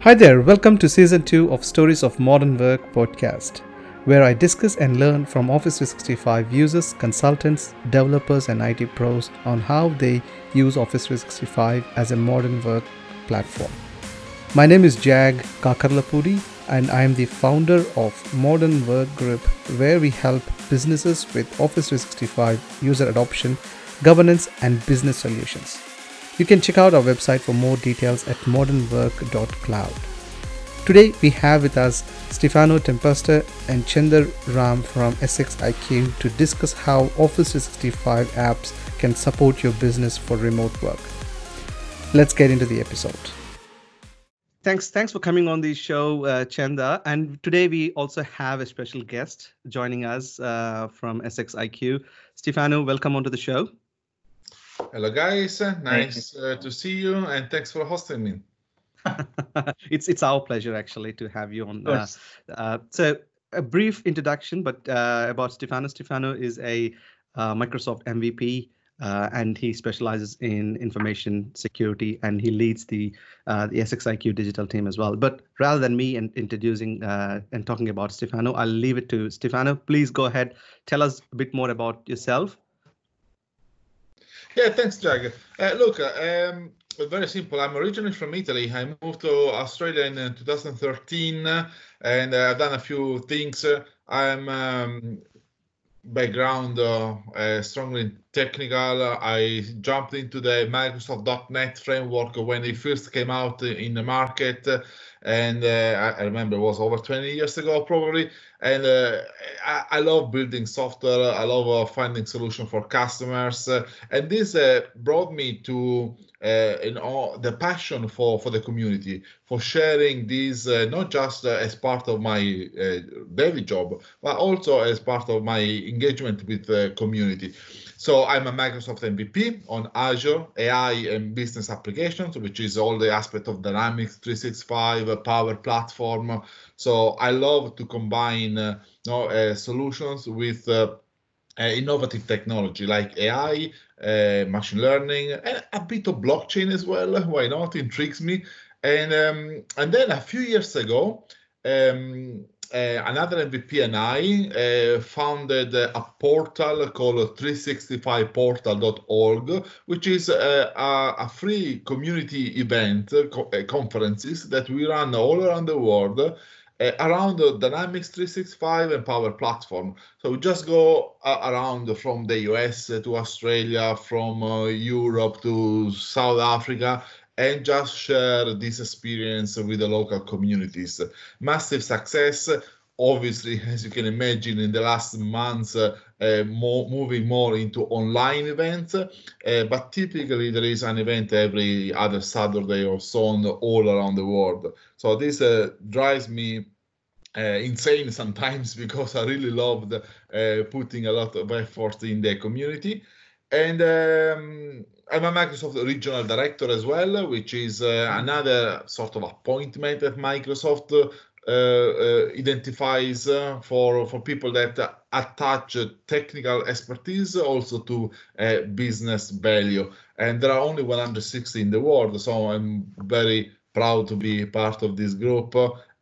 Hi there, welcome to season 2 of Stories of Modern Work podcast, where I discuss and learn from Office 365 users, consultants, developers, and IT pros on how they use Office 365 as a modern work platform. My name is Jag Kakarlapudi, and I am the founder of Modern Work Group, where we help businesses with Office 365 user adoption, governance, and business solutions. You can check out our website for more details at modernwork.cloud. Today we have with us Stefano Tempesta and Chandar Ram from SXIQ to discuss how Office 365 apps can support your business for remote work. Let's get into the episode. Thanks, thanks for coming on the show, uh, Chanda. And today we also have a special guest joining us uh, from SXIQ. Stefano, welcome onto the show. Hello, guys. Nice uh, to see you, and thanks for hosting me. it's it's our pleasure actually to have you on. Uh, uh, so a brief introduction, but uh, about Stefano. Stefano is a uh, Microsoft MVP. Uh, and he specializes in information security, and he leads the the SXIQ digital team as well. But rather than me and introducing and talking about Stefano, I'll leave it to Stefano. Please go ahead, tell us a bit more about yourself yeah, thanks, Jag. Uh, look, uh, um, very simple. I'm originally from Italy. I moved to Australia in uh, 2013, and uh, I've done a few things. I'm um, background uh, uh, strongly technical. I jumped into the Microsoft.NET framework when it first came out in the market, and uh, I, remember it was over 20 years ago probably. And uh, I, I, love building software. I love uh, finding solution for customers, and this brought me to uh, you know the passion for for the community for sharing this uh, not just uh, as part of my daily job but also as part of my engagement with the community so I'm a Microsoft MVP on Azure AI and business applications, which is all the aspect of Dynamics 365 Power Platform. So I love to combine uh, you know, uh, solutions with uh, innovative technology like AI, uh, machine learning, and a bit of blockchain as well. Why not? Intrigues me. And um, and then a few years ago, um, uh, another MVP and I uh, founded a portal called 365portal.org, which is a, a, a free community event, co- conferences that we run all around the world uh, around the Dynamics 365 and Power Platform. So we just go uh, around from the US to Australia, from uh, Europe to South Africa, and just share this experience with the local communities. Massive success. Obviously, as you can imagine, in the last months, uh, uh, more, moving more into online events, uh, but typically there is an event every other Saturday or so on all around the world. So this uh, drives me uh, insane sometimes because I really loved uh, putting a lot of effort in the community. And um, I'm a Microsoft regional director as well, which is uh, another sort of appointment that Microsoft uh, uh, identifies uh, for for people that attach technical expertise also to business value. And there are only 160 in the world, so I'm very proud to be part of this group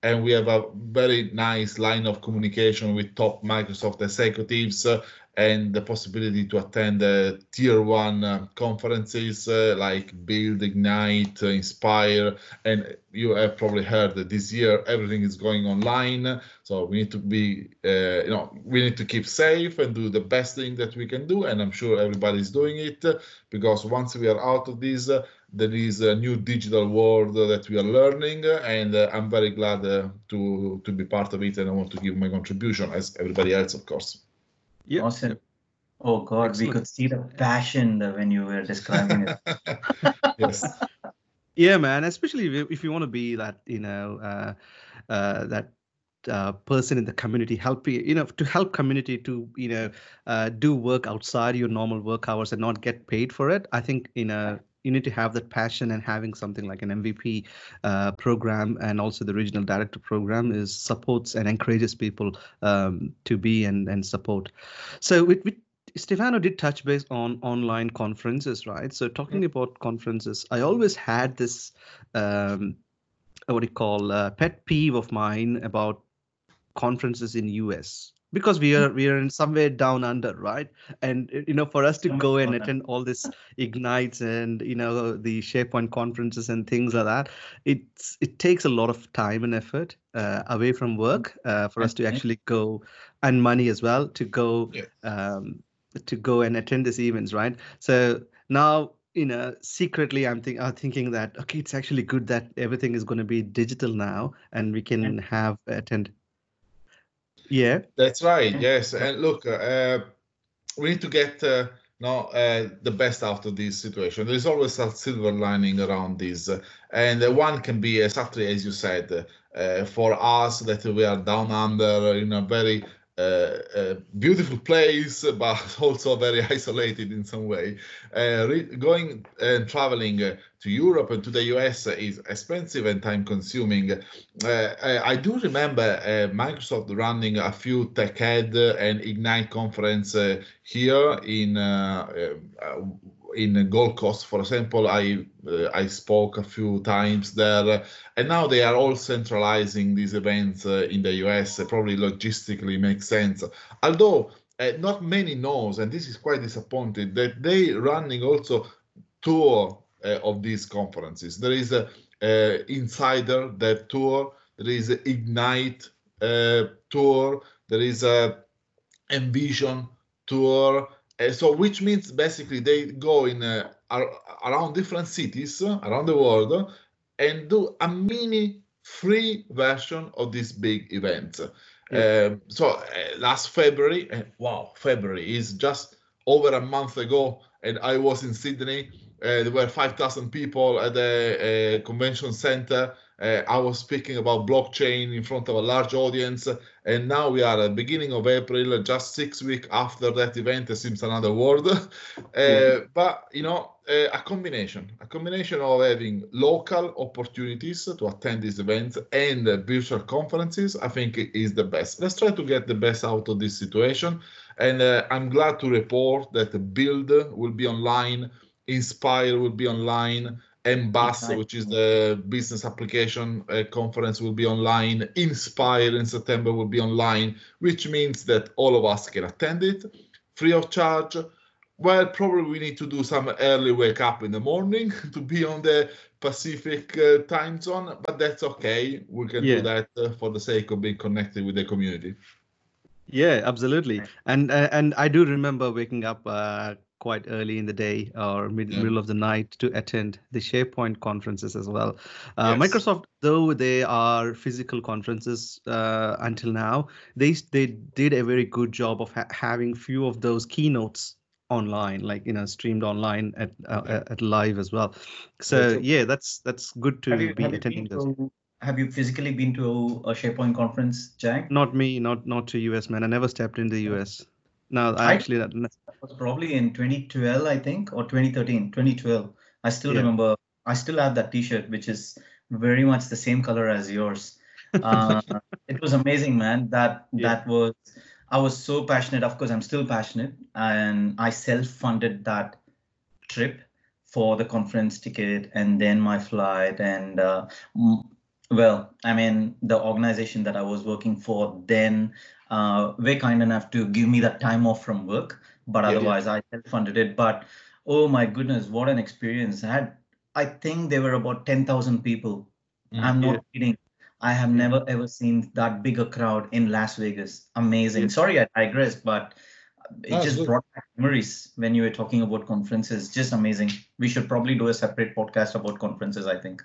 and we have a very nice line of communication with top Microsoft executives uh, and the possibility to attend uh, tier one uh, conferences uh, like Build, Ignite, uh, Inspire. And you have probably heard that this year everything is going online. So we need to be, uh, you know, we need to keep safe and do the best thing that we can do. And I'm sure everybody's doing it because once we are out of this, there is a new digital world that we are learning, and uh, I'm very glad uh, to to be part of it, and I want to give my contribution as everybody else, of course. Yeah. Awesome. Oh God, Excellent. we could see the passion when you were describing it. yes. Yeah, man. Especially if, if you want to be that, you know, uh, uh, that uh, person in the community helping you know to help community to you know uh, do work outside your normal work hours and not get paid for it i think you know you need to have that passion and having something like an MVP uh, program and also the regional director program is supports and encourages people um, to be and, and support. So with, with Stefano did touch base on online conferences, right? So talking mm-hmm. about conferences, I always had this um, what do you call uh, pet peeve of mine about conferences in US because we are we are in somewhere down under right? And you know for us to go and attend all this ignites and you know the sharepoint conferences and things like that it's it takes a lot of time and effort uh, away from work uh, for us to actually go and money as well to go yeah. um, to go and attend these events right? So now you know secretly i'm think i'm thinking that okay it's actually good that everything is going to be digital now and we can have attend yeah that's right yes and look uh, we need to get uh, no, uh, the best out of this situation. There is always a silver lining around this, uh, and uh, one can be exactly as you said. Uh, for us, that we are down under in a very uh, a beautiful place, but also very isolated in some way. Uh, going and traveling to Europe and to the US is expensive and time consuming. Uh, I do remember uh, Microsoft running a few TechEd and Ignite conference here in in Gold Coast, for example, I uh, I spoke a few times there, and now they are all centralizing these events uh, in the US. probably logistically makes sense, although uh, not many knows, and this is quite disappointing that they running also tour uh, of these conferences. There is a insider that tour. There is a Ignite uh, tour. There is a Envision tour uh, so which means basically they go in uh, around different cities around the world and do a mini free version of this big event. Yeah. Um, so uh, last February, uh, wow, February is just over a month ago, and I was in Sydney. Uh, there were 5,000 people at the uh, convention center uh, I was speaking about blockchain in front of a large audience, and now we are at the beginning of April, just six weeks after that event. It seems another world, uh, yeah. but you know, uh, a combination, a combination of having local opportunities to attend these events and virtual conferences. I think is the best. Let's try to get the best out of this situation, and uh, I'm glad to report that Build will be online, Inspire will be online. MBAS, which is the business application uh, conference, will be online. Inspire in September will be online, which means that all of us can attend it free of charge. Well, probably we need to do some early wake up in the morning to be on the Pacific uh, time zone, but that's okay. We can yeah. do that uh, for the sake of being connected with the community. Yeah, absolutely. And uh, and I do remember waking up uh, quite early in the day or mid- yeah. middle of the night to attend the SharePoint conferences as well. Uh, yes. Microsoft, though they are physical conferences uh, until now, they they did a very good job of ha- having few of those keynotes online like you know streamed online at uh, yeah. at live as well so yeah that's that's good to you, be attending this have you physically been to a sharepoint conference Jag not me not not to us man i never stepped in the us no, I actually that was probably in 2012, I think, or 2013, 2012. I still yeah. remember. I still have that T-shirt, which is very much the same color as yours. Uh, it was amazing, man. That yeah. that was. I was so passionate. Of course, I'm still passionate, and I self-funded that trip for the conference ticket and then my flight and uh, well i mean the organization that i was working for then uh, were kind enough to give me that time off from work. But otherwise, yeah. I self-funded it. But oh my goodness, what an experience! I had, I think there were about ten thousand people. Mm, I'm not yeah. kidding. I have never ever seen that bigger crowd in Las Vegas. Amazing. Sorry, I digress, but it just good. brought back memories when you were talking about conferences. Just amazing. We should probably do a separate podcast about conferences. I think.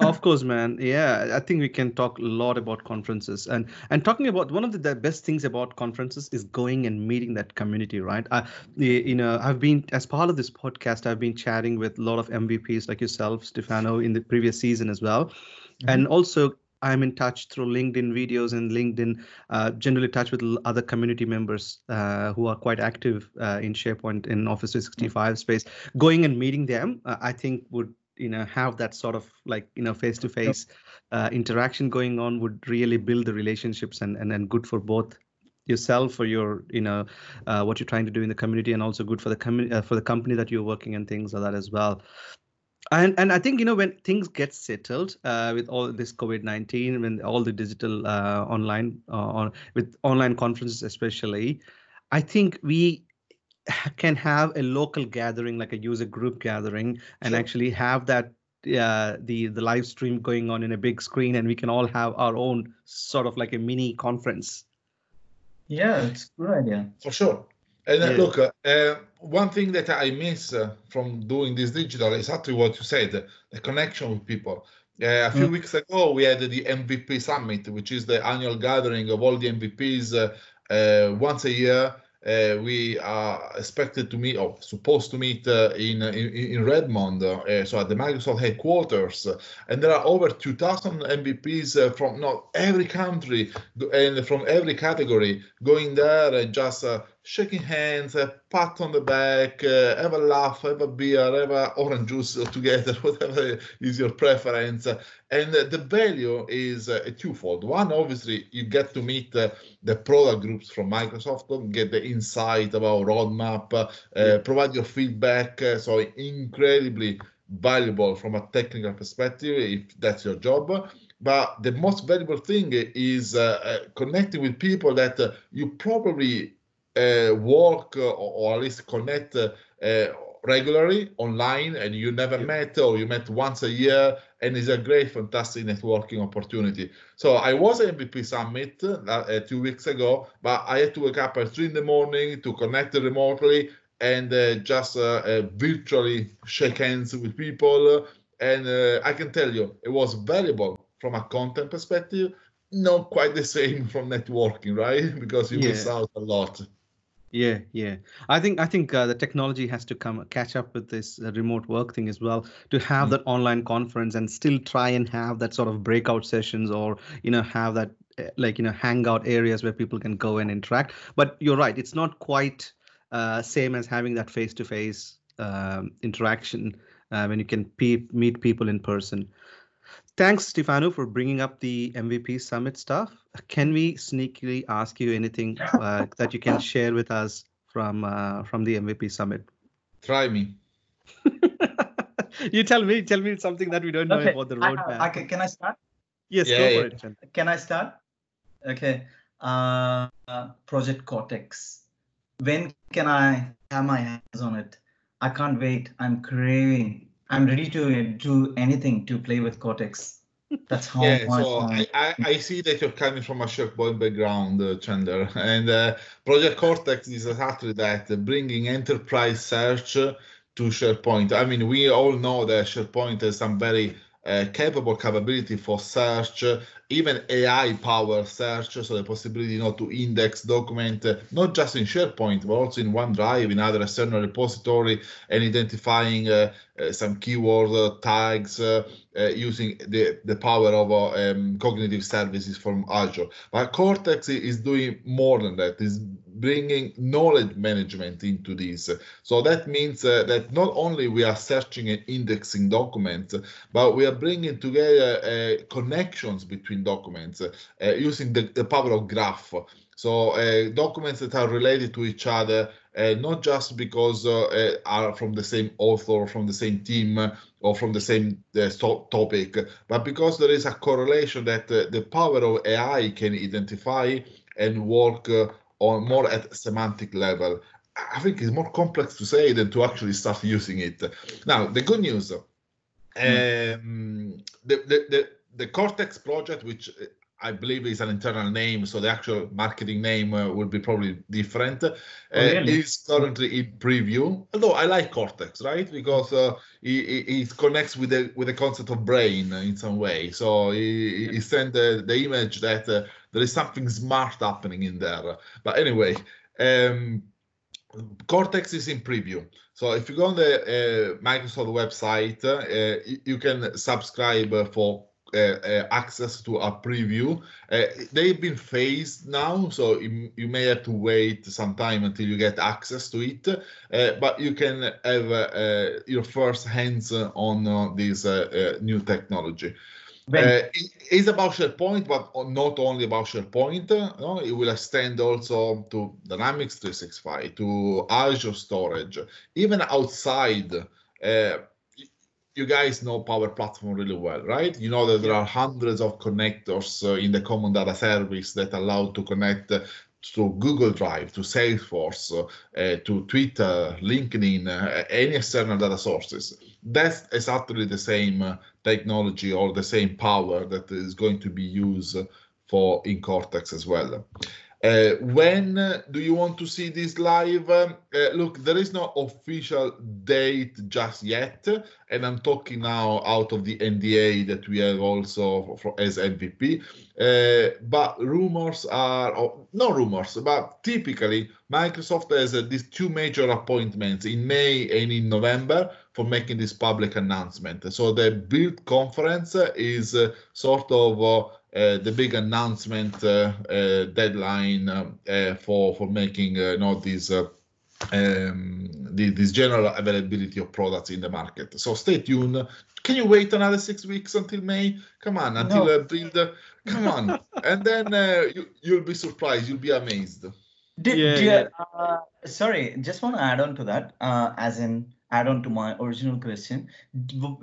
of course, man. Yeah, I think we can talk a lot about conferences and and talking about one of the, the best things about conferences is going and meeting that community, right? I, you know, I've been as part of this podcast, I've been chatting with a lot of MVPs like yourself, Stefano, in the previous season as well, mm-hmm. and also I'm in touch through LinkedIn videos and LinkedIn, uh, generally touch with other community members uh, who are quite active uh, in SharePoint in Office 365 space. Going and meeting them, uh, I think would you know have that sort of like you know face to face interaction going on would really build the relationships and and, and good for both yourself for your you know uh, what you're trying to do in the community and also good for the community uh, for the company that you're working and things like that as well and and I think you know when things get settled uh, with all this COVID nineteen, when all the digital uh, online uh, on with online conferences especially, I think we can have a local gathering like a user group gathering and sure. actually have that uh, the the live stream going on in a big screen and we can all have our own sort of like a mini conference. Yeah it's a good idea. For sure and uh, yeah. look, uh, one thing that I miss uh, from doing this digital is actually what you said, the connection with people. Uh, a few mm. weeks ago, we had the MVP Summit, which is the annual gathering of all the MVPs uh, uh, once a year uh, we are expected to meet or supposed to meet uh, in, in, in Redmond, uh, so at the Microsoft headquarters, and there are over 2,000 MVPs uh, from not every country and from every category going there and just uh, shaking hands, a pat on the back, uh, have a laugh, have a beer, have a orange juice together, whatever is your preference. And the value is uh, twofold. One, obviously, you get to meet uh, the product groups from Microsoft, get the insight about roadmap, uh, yeah. provide your feedback. Uh, so incredibly valuable from a technical perspective, if that's your job but the most valuable thing is uh, uh, connecting with people that uh, you probably uh, work uh, or, at least connect uh, regularly online and you never met or you met once a year and it's a great fantastic networking opportunity. So i was at mvp summit uh, two weeks ago but i had to wake up at three in the morning to connect remotely and uh, just uh, virtually shake hands with people. And i can tell you it was valuable from a content perspective not quite the same from networking right? Because you yeah. miss out a lot yeah, yeah. I think I think uh, the technology has to come catch up with this uh, remote work thing as well to have mm. that online conference and still try and have that sort of breakout sessions or you know have that uh, like you know hangout areas where people can go and interact. But you're right, it's not quite uh, same as having that face-to-face um, interaction uh, when you can pe- meet people in person. Thanks, Stefano, for bringing up the MVP Summit stuff. Can we sneakily ask you anything uh, that you can share with us from uh, from the MVP Summit? Try me. you tell me. Tell me something that we don't know about the roadmap. I, I, can I start? Yes, yeah, go yeah. for it. Can I start? Okay. Uh, Project Cortex. When can I have my hands on it? I can't wait. I'm craving I'm ready to do anything to play with Cortex. That's how yeah, so I, I, I, see that you're coming from a SharePoint background, uh, Chandler, and uh, Project Cortex is exactly that, uh, bringing enterprise search to SharePoint. I mean, we all know that SharePoint has some very uh, capable capability for search, even AI power search, so the possibility you know, to index document, uh, not just in SharePoint, but also in OneDrive, in other external repository, and identifying uh, uh some keyword uh, tags using the, the power of um, cognitive services from Azure. But Cortex is doing more than that, is bringing knowledge management into this. So that means uh, that not only we are searching and indexing documents, but we are bringing together uh, connections between documents uh, using the, the power of graph. So uh, documents that are related to each other, uh, not just because uh, are from the same author, from the same team, or from the same topic, but because there is a correlation that the power of AI can identify and work on more at semantic level. I think it's more complex to say than to actually start using it. Now, the good news, mm. um, the, the, the, the Cortex project, which I believe is an internal name, so the actual marketing name uh, will be probably different. Uh, oh, really? Is currently in preview. Although I like Cortex, right? Because uh, it, it, connects with the with the concept of brain in some way. So he, sent the, the image that uh, there is something smart happening in there. But anyway. Um, Cortex is in preview. So if you go on the uh, Microsoft website, uh, you can subscribe for uh, uh, access to a preview. Uh, they've been phased now, so you, you, may have to wait some time until you get access to it. Uh, but you can have your first hands on this new technology. Uh, it's about SharePoint, but not only about SharePoint. No? It will extend also to Dynamics 365, to Azure Storage, even outside. Uh, you guys know Power Platform really well, right? You know that there are hundreds of connectors uh, in the Common Data Service that allow to connect uh, to Google Drive, to Salesforce, uh, to Twitter, LinkedIn, uh, any external data sources. That's exactly the same uh, technology or the same power that is going to be used for in Cortex as well. Uh, when uh, do you want to see this live? Uh, look, there is no official date just yet, and I'm talking now out of the NDA that we have also for, as MVP. Uh, but rumors are, oh, no rumors, but typically Microsoft has uh, these two major appointments in May and in November for making this public announcement. So the Build conference is uh, sort of the big announcement uh, uh, deadline for for making you know these um, the, this general availability of products in the market. So stay tuned. Can you wait another six weeks until May? Come on, until no. uh, build. come on, and then uh, you, you'll be surprised. You'll be amazed. Did, yeah, did, yeah. Uh, sorry, just want to add on to that. as in add on to my original question,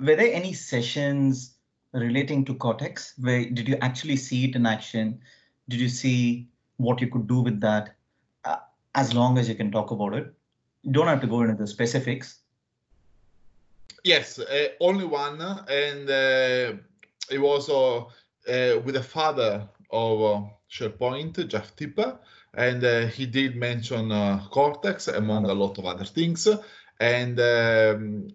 were there any sessions relating to Cortex? Where did you actually see it in action? Did you see what you could do with that? Uh, as long as you can talk about it, you don't have to go into the specifics. Yes, uh, only one, and uh, it was uh, uh, with the father of uh, SharePoint, Jeff Teper, and he did mention Cortex among a lot of other things. And um,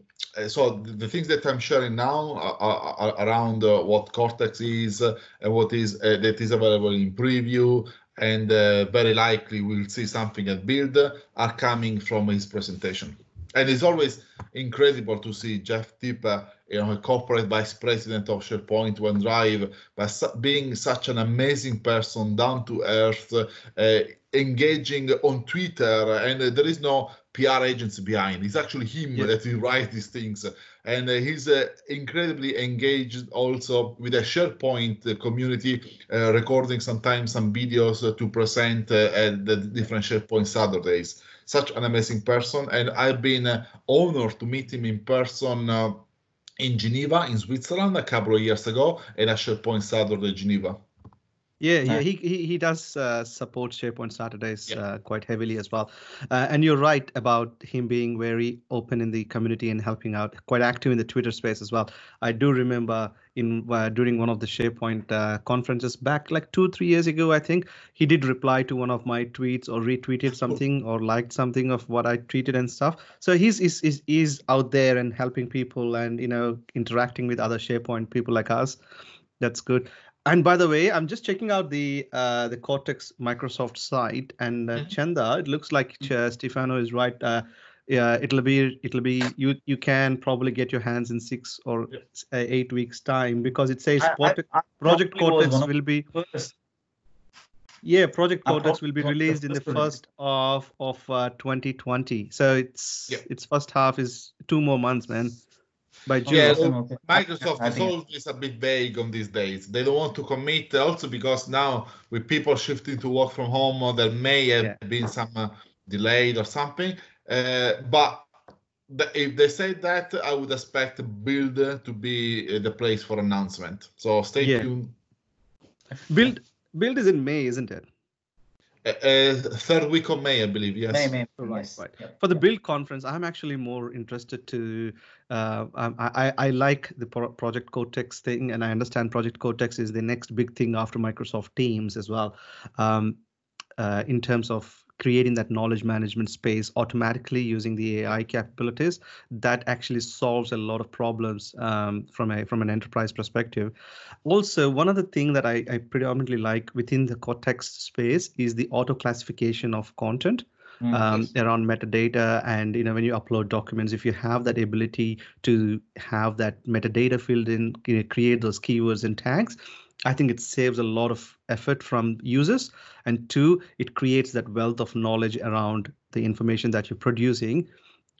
so the things that I'm sharing now are, are, are around uh, what Cortex is uh, and what is uh, that is available in preview, and uh, very likely we'll see something at build are coming from his presentation. And it's always incredible to see Jeff Teper, you know, a corporate vice president of SharePoint OneDrive, but being such an amazing person, down to earth, uh, engaging on Twitter, and there is no PR agency behind. It's actually him yeah. that will write these things, and uh, he's uh, incredibly engaged also with the SharePoint community, uh, recording sometimes some videos to present uh, at the different SharePoint Saturdays. Such an amazing person, and I've been uh, honored to meet him in person uh, in Geneva, in Switzerland, a couple of years ago, at a SharePoint Saturday Geneva. Yeah, yeah, he he, he does uh, support SharePoint Saturdays yeah. uh, quite heavily as well. Uh, and you're right about him being very open in the community and helping out, quite active in the Twitter space as well. I do remember in uh, during one of the SharePoint uh, conferences back like two three years ago, I think he did reply to one of my tweets or retweeted something or liked something of what I tweeted and stuff. So he's is is is out there and helping people and you know interacting with other SharePoint people like us that's good and by the way, I'm just checking out the uh, the Cortex Microsoft site, and uh, mm-hmm. Chanda, it looks like uh, Stefano is right. Yeah, it'll be it'll be you you can probably get your hands in six or yeah. Uh, eight weeks time because it says I, Project, I, I Project Cortex will be. First. Yeah, Project Cortex will be released in the first half of uh, 2020. So it's yeah. its first half is two more months, man by June. Yeah, Microsoft is always a bit vague on these days. They don't want to commit, also because now with people shifting to work from home, there may have yeah. been some uh, delayed or something. Uh, but the, if they say that, I would expect Build to be uh, the place for announcement. So stay yeah. tuned. Build Build is in May, isn't it? Uh, uh, third week of May, I believe. Yes. May, May. Right. Yes. right. Yeah. For the build conference, I'm actually more interested to. Uh, um, I I like the pro- Project Cortex thing, and I understand Project Cortex is the next big thing after Microsoft Teams as well. Um, uh, in terms of creating that knowledge management space automatically using the AI capabilities that actually solves a lot of problems um, from a from an enterprise perspective. Also, one of the things that I, I predominantly like within the Cortex space is the auto classification of content. Mm, um, around metadata and you know when you upload documents if you have that ability to have that metadata filled in you know, create those keywords and tags I think it saves a lot of effort from users. And two, it creates that wealth of knowledge around the information that you're producing.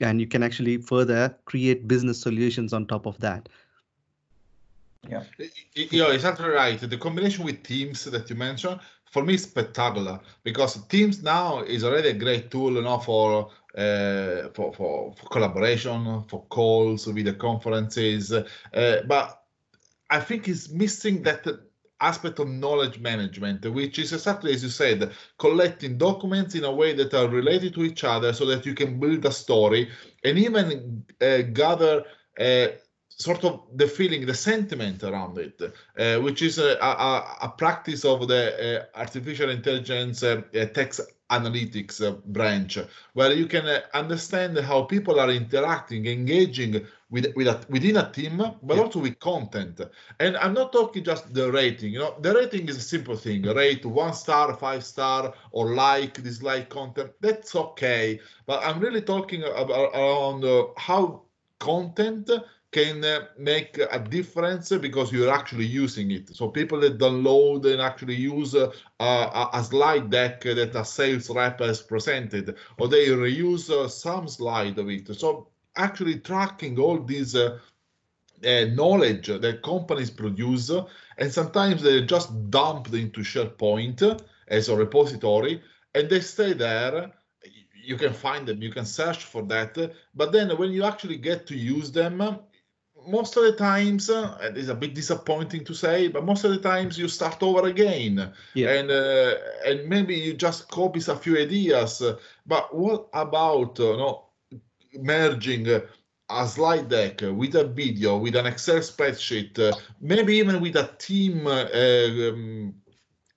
And you can actually further create business solutions on top of that. Yeah, you know, exactly right. The combination with Teams that you mentioned for me is spectacular because Teams now is already a great tool you know, for uh, for, for, for collaboration, for calls, video conferences. Uh, but I think it's missing that aspect of knowledge management, which is exactly as you said, collecting documents in a way that are related to each other so that you can build a story and even uh, gather uh, sort of the feeling, the sentiment around it, uh, which is a, a, a, practice of the uh, artificial intelligence uh, text analytics uh, branch, where you can uh, understand how people are interacting, engaging with, with a, within a team, but yeah. also with content. And I'm not talking just the rating. You know, the rating is a simple thing. Rate one star, five star, or like, dislike content. That's okay. But I'm really talking about around uh, how content can uh, make a difference because you're actually using it. So people that download and actually use uh, a, a, slide deck that a sales rep has presented, or they reuse uh, some slide of it. So actually tracking all these uh, uh, knowledge that companies produce, and sometimes they're just dumped into SharePoint as a repository, and they stay there you can find them, you can search for that. But then when you actually get to use them, most of the times, uh, it's a bit disappointing to say, but most of the times you start over again, yeah. and uh, and maybe you just copy a few ideas. But what about uh, no, merging a slide deck with a video, with an Excel spreadsheet, uh, maybe even with a team uh, um,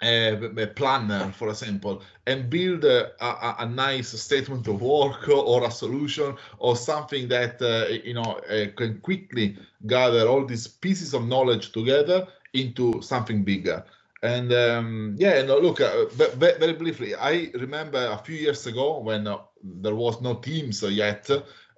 a planner, for example, and build a, a, a, nice statement of work or a solution or something that uh, you know uh, can quickly gather all these pieces of knowledge together into something bigger. And um, yeah, and look, uh, very briefly, I remember a few years ago when uh, there was no Teams yet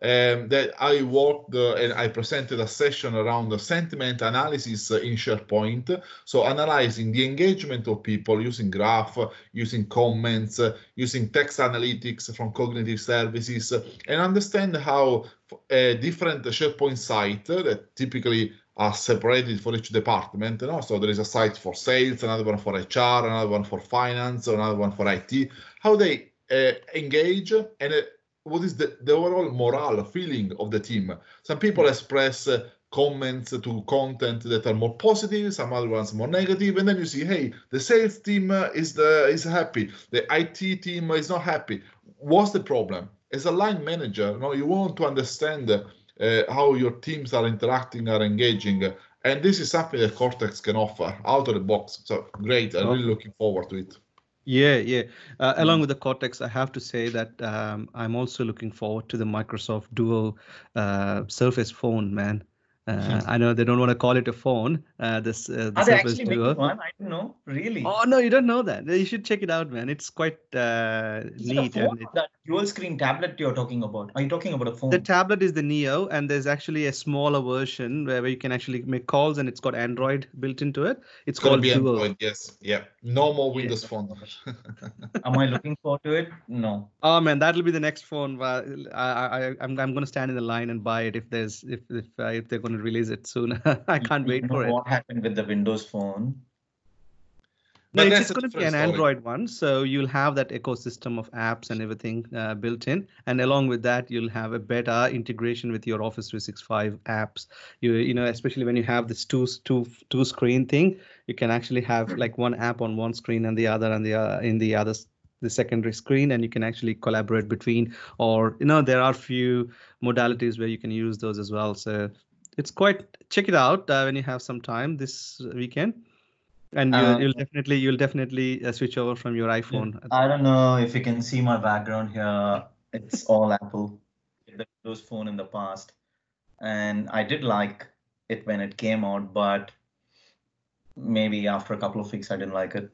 um, that I worked uh, and I presented a session around the sentiment analysis in SharePoint. So analyzing the engagement of people using graph, using comments, using text analytics from cognitive services, and understand how a different SharePoint site that typically are separated for each department. You know? So there is a site for sales, another one for HR, another one for finance, another one for IT, how they uh, engage and uh, what is the, the overall morale feeling of the team? Some people mm. express uh, comments to content that are more positive some other ones more negative and then you see hey the sales team uh, is the is happy. The it team is not happy. What's the problem? As a line manager you know, you want to understand uh, how your teams are interacting are engaging and this is something that cortex can offer out of the box. So great. I'm really looking forward to it yeah, yeah. Uh, mm. Along with the Cortex, I have to say that um, I'm also looking forward to the Microsoft Duo uh, Surface phone, man. Uh, I know they don't want to call it a phone. Uh, this uh, the Are they actually making one? I don't know. Really? Oh no, you don't know that. You should check it out, man. It's quite uh, neat. It and it, that dual screen tablet you're talking about? Are you talking about a phone? The tablet is the Neo, and there's actually a smaller version where, where you can actually make calls, and it's got Android built into it. It's, it's called be Duo. Android, yes, yeah. No more Windows yeah. Phone. Am I looking forward to it? No. Oh man, that'll be the next phone. I, I, I'm, I'm going to stand in the line and buy it if there's if if, uh, if they're going to release it soon. I can't wait for it. What happened with the Windows Phone? No, it's, it's going to be an story. Android one, so you'll have that ecosystem of apps and everything uh, built in, and along with that, you'll have a better integration with your Office 365 apps. You you know, especially when you have this two two two screen thing, you can actually have like one app on one screen and the other and the uh, in the other the secondary screen and you can actually collaborate between or you know there are few modalities where you can use those as well so it's quite check it out uh, when you have some time this weekend. And you'll, um, you'll definitely you'll definitely uh, switch over from your iphone. I don't know if you can see my background here. It's all apple. Those phone in the past. And i did like it when it came out but maybe after a couple of weeks i didn't like it.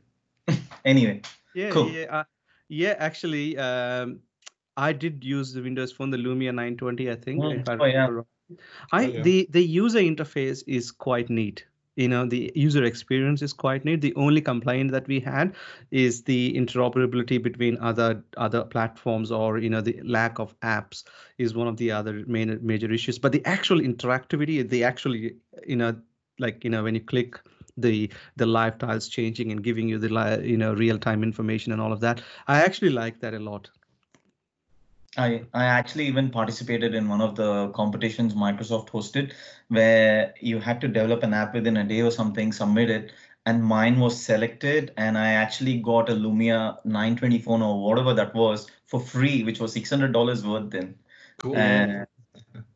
Anyway yeah cool. yeah uh, yeah actually um, i did use the windows phone the lumia 920 i think mm, I oh, yeah. I oh, yeah. the the user interface is quite neat. You know the user experience is quite neat. The only complaint that we had is the interoperability between other other platforms or you know the lack of apps is one of the other main major issues. But the actual interactivity the actually you know like you know when you click the the live tiles changing and giving you the you know real time information and all of that i actually like that a lot I, I actually even participated in one of the competitions Microsoft hosted where you had to develop an app within a day or something, submit it, and mine was selected. And I actually got a Lumia 920 phone or whatever that was for free, which was $600 worth then. Cool. And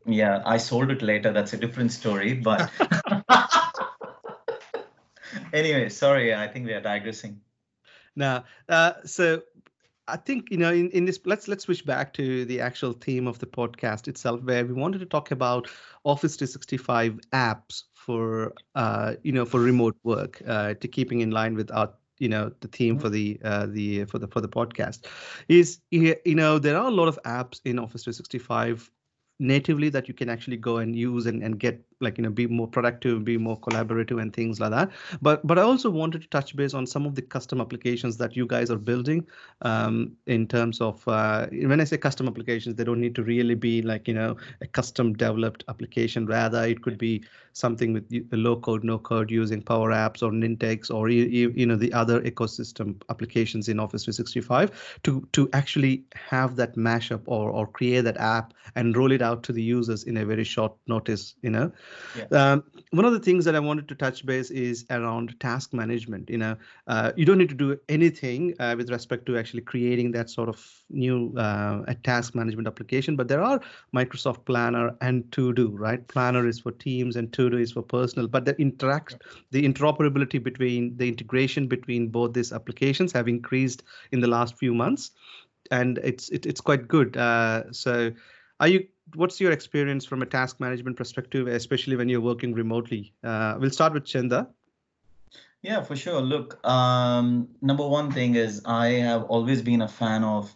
yeah, I sold it later. That's a different story. But anyway, sorry, I think we are digressing. Now, uh, so I think you know in, in this let's let's switch back to the actual theme of the podcast itself, where we wanted to talk about Office 365 apps for uh, you know for remote work uh, to keeping in line with our you know the theme for the uh, the for the for the podcast. Is you know there are a lot of apps in Office 365 natively that you can actually go and use and, and get like you know be more productive be more collaborative and things like that. But but i also wanted to touch base on some of the custom applications that you guys are building um, in terms of uh, when i say custom applications they don't need to really be like you know a custom developed application. Rather it could be something with low code no code using power apps or nintex or you, you know the other ecosystem applications in office 365 to to actually have that mashup or or create that app and roll it out to the users in a very short notice you know yeah. Um, one of the things that I wanted to touch base is around task management. You know, uh, you don't need to do anything uh, with respect to actually creating that sort of new uh, a task management application, but there are Microsoft Planner and To Do. Right, Planner is for teams and To Do is for personal. But the interact, the interoperability between the integration between both these applications have increased in the last few months, and it's it, it's quite good. Uh, so, are you what's your experience from a task management perspective, especially when you're working remotely? Uh, we'll start with Chenda. Yeah, for sure. Look, um, number one thing is I have always been a fan of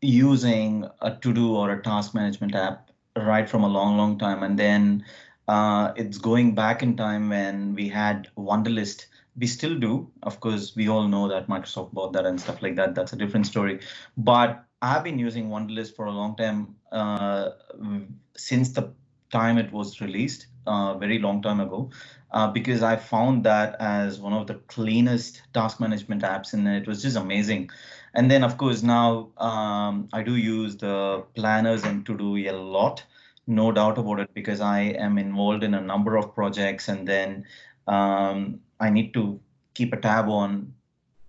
using a to-do or a task management app right from a long, long time. And then uh, it's going back in time when we had Wunderlist. We still do. Of course, we all know that Microsoft bought that and stuff like that. That's a different story. But I've been using Wunderlist for a long time uh, since the time it was released, uh, very long time ago, uh, because I found that as one of the cleanest task management apps, and it was just amazing. And then, of course, now um, I do use the planners and to do a lot, no doubt about it, because I am involved in a number of projects, and then um, I need to keep a tab on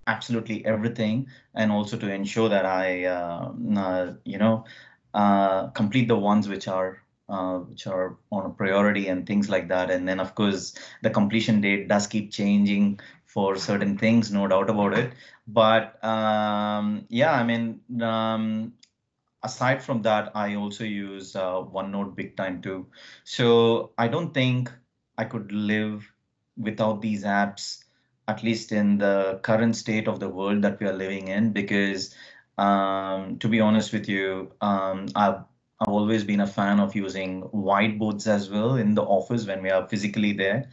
absolutely everything and also to ensure that I, uh, uh, you know, uh, complete the ones which are uh, which are on a priority and things like that. And then, of course, the completion date does keep changing for certain things, no doubt about it. But um, yeah, I mean, um, aside from that, I also use uh, OneNote big time too. So I don't think I could live without these apps at least in the current state of the world that we are living in, because um, to be honest with you, um, I've I've always been a fan of using whiteboards as well in the office when we are physically there.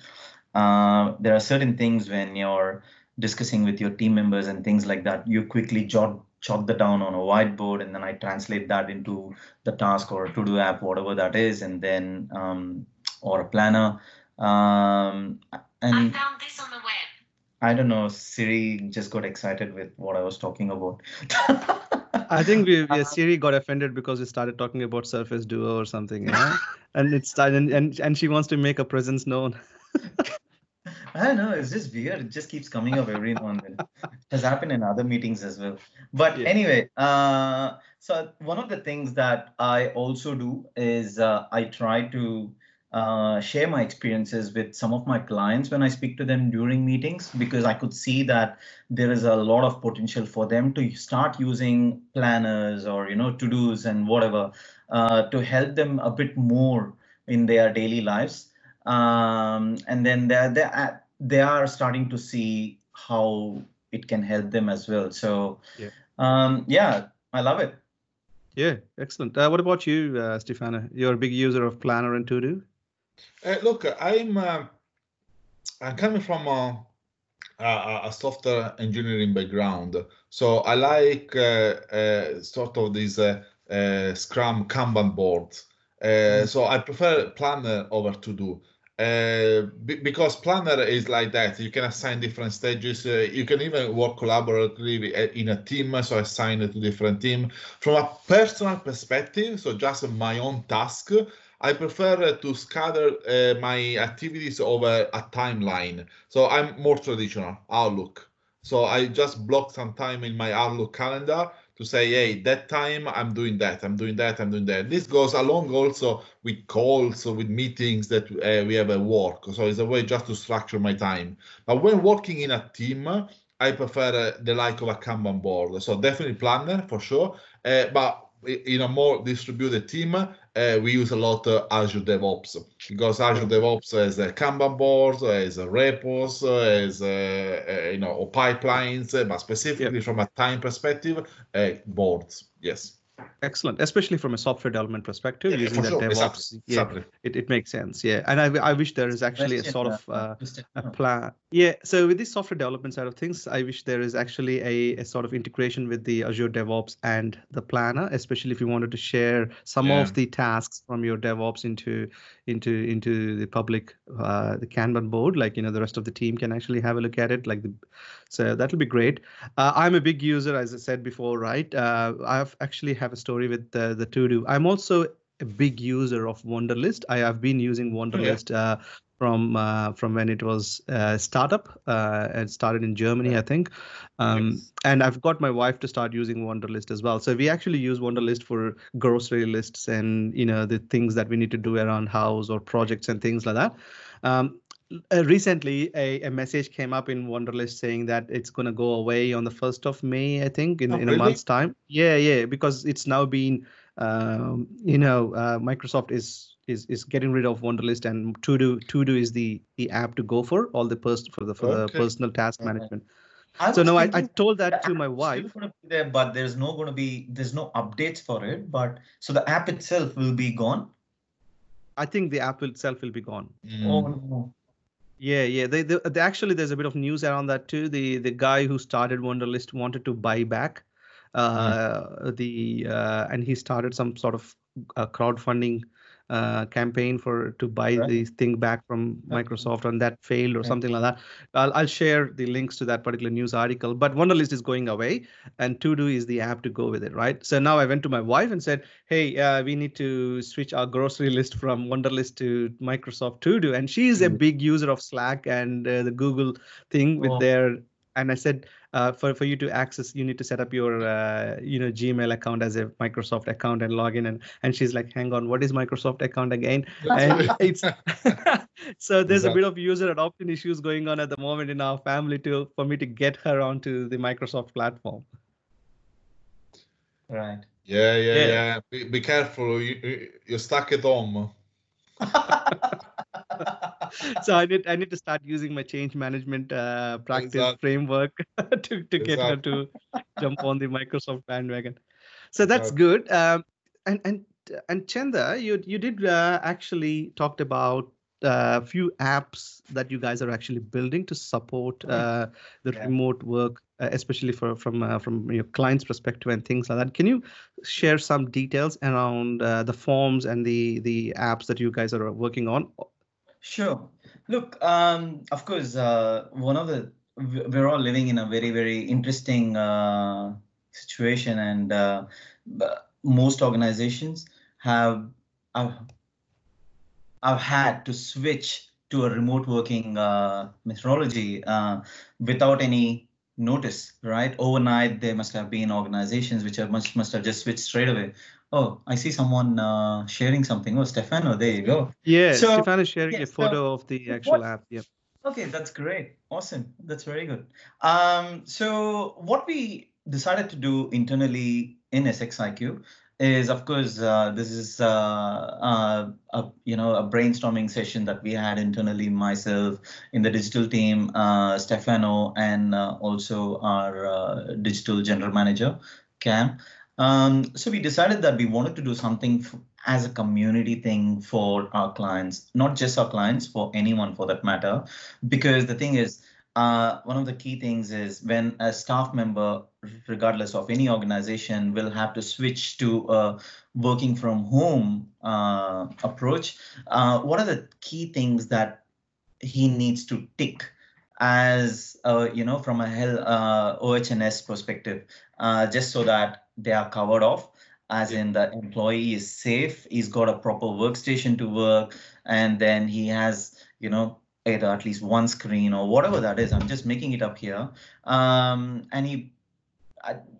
Uh, there are certain things when you're discussing with your team members and things like that, you quickly jot jot that down on a whiteboard, and then I translate that into the task or to-do app, whatever that is, and then um, or a planner. Um, and I found this on the web. I don't know. Siri just got excited with what I was talking about. I think we, yeah, Siri got offended because we started talking about Surface Duo or something, yeah? and it's and, and and she wants to make a presence known. I don't know. It's just weird. It just keeps coming up every now and then. It has happened in other meetings as well. But yeah. anyway, uh, so one of the things that I also do is uh, I try to uh, share my experiences with some of my clients when I speak to them during meetings because I could see that there is a lot of potential for them to start using planners or you know to dos and whatever uh, to help them a bit more in their daily lives. Um, and then they they they are starting to see how it can help them as well. So yeah, um, yeah I love it. Yeah, excellent. Uh, what about you, uh, Stefano? You're a big user of Planner and To Do. Uh, look, I'm uh, I'm coming from a, a, a, software engineering background, so I like uh, uh sort of these uh, uh, Scrum Kanban boards. Mm-hmm. So I prefer Planner over To Do. uh, because planner is like that you can assign different stages uh, you can even work collaboratively in a team so assign it to different team from a personal perspective so just my own task I prefer to scatter uh, my activities over a timeline. So I'm more traditional Outlook. So I just block some time in my Outlook calendar to say, hey, that time I'm doing that, I'm doing that, I'm doing that. This goes along also with calls, with meetings that uh, we have at work. So it's a way just to structure my time. But when working in a team, I prefer uh, the like of a Kanban board. So definitely planner for sure. Uh, but in a more distributed team, uh, we use a lot uh, Azure DevOps because Azure DevOps has a Kanban board, has a repos, has a, a, you know pipelines, but specifically from a time perspective, uh, boards. Yes. Excellent, especially from a software development perspective, yeah, using that sure. DevOps. Exactly. Yeah, exactly. It, it makes sense. Yeah, and I, I wish there is actually a sort of uh, a plan. Yeah, so with this software development side of things, I wish there is actually a, a sort of integration with the Azure DevOps and the Planner, especially if you wanted to share some yeah. of the tasks from your DevOps into into into the public uh, the Kanban board, like you know the rest of the team can actually have a look at it. Like the, so that'll be great. Uh, I'm a big user, as I said before, right? Uh, I've actually have a story with the the To Do. I'm also a big user of Wunderlist. I have been using Wunderlist yeah. Uh, from uh, from when it was a startup. Uh, it started in Germany, I think. Um, yes. And I've got my wife to start using Wunderlist as well. So we actually use Wunderlist for grocery lists and you know the things that we need to do around house or projects and things like that. Um, uh, recently a, a message came up in Wunderlist saying that it's going to go away on the 1st of May, I think, in, oh, in really? a month's time. Yeah, yeah, because it's now been, um, you know, uh, Microsoft is is is getting rid of Wunderlist and To Do To Do is the the app to go for all the pers- for the for okay. the personal task okay. management. I so no, I, I told that to my wife. Going to be there, but there's no going to be there's no updates for it. But so the app itself will be gone. I think the app itself will be gone. Mm. Oh no. Yeah, yeah. They, they, they, actually there's a bit of news around that too. The the guy who started Wunderlist wanted to buy back uh, mm. the uh, and he started some sort of uh, crowdfunding uh, campaign for to buy right. the thing back from Microsoft and that failed or right. something like that. I'll, I'll share the links to that particular news article. But Wunderlist is going away, and To Do is the app to go with it, right? So now I went to my wife and said, "Hey, uh, we need to switch our grocery list from Wunderlist to Microsoft To Do," and she's mm. a big user of Slack and uh, the Google thing with oh. their. And I said, uh, for for you to access, you need to set up your uh, you know Gmail account as a Microsoft account and log in. And and she's like, hang on, what is Microsoft account again? And it's so there's exactly. a bit of user adoption issues going on at the moment in our family to for me to get her onto the Microsoft platform. Right. Yeah, yeah, yeah. yeah. Be, be careful. You, you're stuck at home. so I need I need to start using my change management uh, practice exactly. framework to to get her to jump on the Microsoft bandwagon. So that's exactly. good. Um, and and and Chanda, you you did uh, actually talked about a uh, few apps that you guys are actually building to support uh, the yeah. remote work, uh, especially for from uh, from your client's perspective and things like that. Can you share some details around uh, the forms and the the apps that you guys are working on? Sure. Look, um, of course, uh, one of the we're all living in a very very interesting uh, situation, and uh, most organizations have have, have had to switch to a remote working uh, methodology uh, without any notice, right? Overnight, there must have been organizations which have must must have just switched straight away. Oh, I see someone uh, sharing something. Oh, Stefano, there you go. Yeah, so, Stefano is sharing a photo so of the actual what, app. Yep. Okay, that's great. Awesome. That's very good. Um, so what we decided to do internally in SXIQ is, of course, uh, this is uh, uh, a you know a brainstorming session that we had internally, myself in the digital team, uh, Stefano, and uh, also our uh, digital general manager, Cam. Um, so we decided that we wanted to do something as a community thing for our clients, not just our clients, for anyone for that matter. Because the thing is, uh, one of the key things is when a staff member, regardless of any organization, will have to switch to a working from home uh, approach, uh, what are the key things that he needs to tick as you know from a hell uh, OHS perspective, uh, just so that they are covered off, as in the employee is safe, he's got a proper workstation to work, and then he has you know either at least one screen or whatever that is. I'm just making it up here, um, and he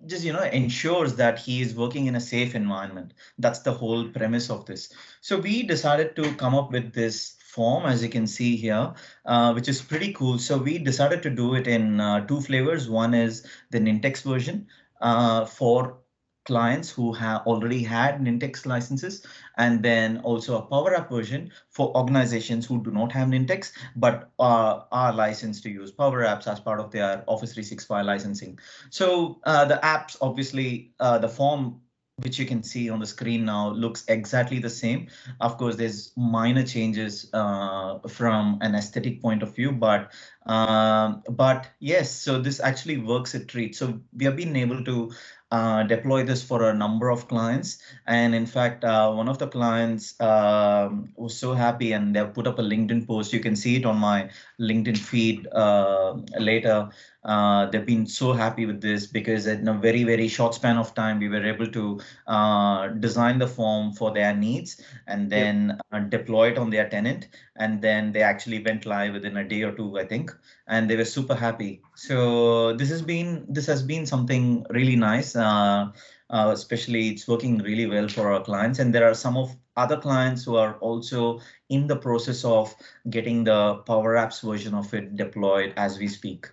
just you know ensures that he is working in a safe environment. That's the whole premise of this. So we decided to come up with this form as you can see here uh, which is pretty cool. So we decided to do it in uh, two flavors. One is the nintex version uh, for clients who have already had Nintex licenses, and then also a Power App version for organizations who do not have Nintex, but are, are licensed to use Power Apps as part of their Office 365 licensing. So uh, the apps, obviously, uh, the form which you can see on the screen now looks exactly the same. Of course, there's minor changes uh, from an aesthetic point of view, but um, but yes, so this actually works a treat. So we have been able to uh, deploy this for a number of clients. And in fact, uh, one of the clients um, was so happy and they put up a LinkedIn post. You can see it on my LinkedIn feed uh, later. Uh, they've been so happy with this because in a very, very short span of time, we were able to uh, design the form for their needs and then yep. deploy it on their tenant. And then they actually went live within a day or two, I think and they were super happy. So this has been this has been something really nice. Uh, uh, especially it's working really well for our clients and there are some of other clients who are also in the process of getting the power apps version of it deployed as we speak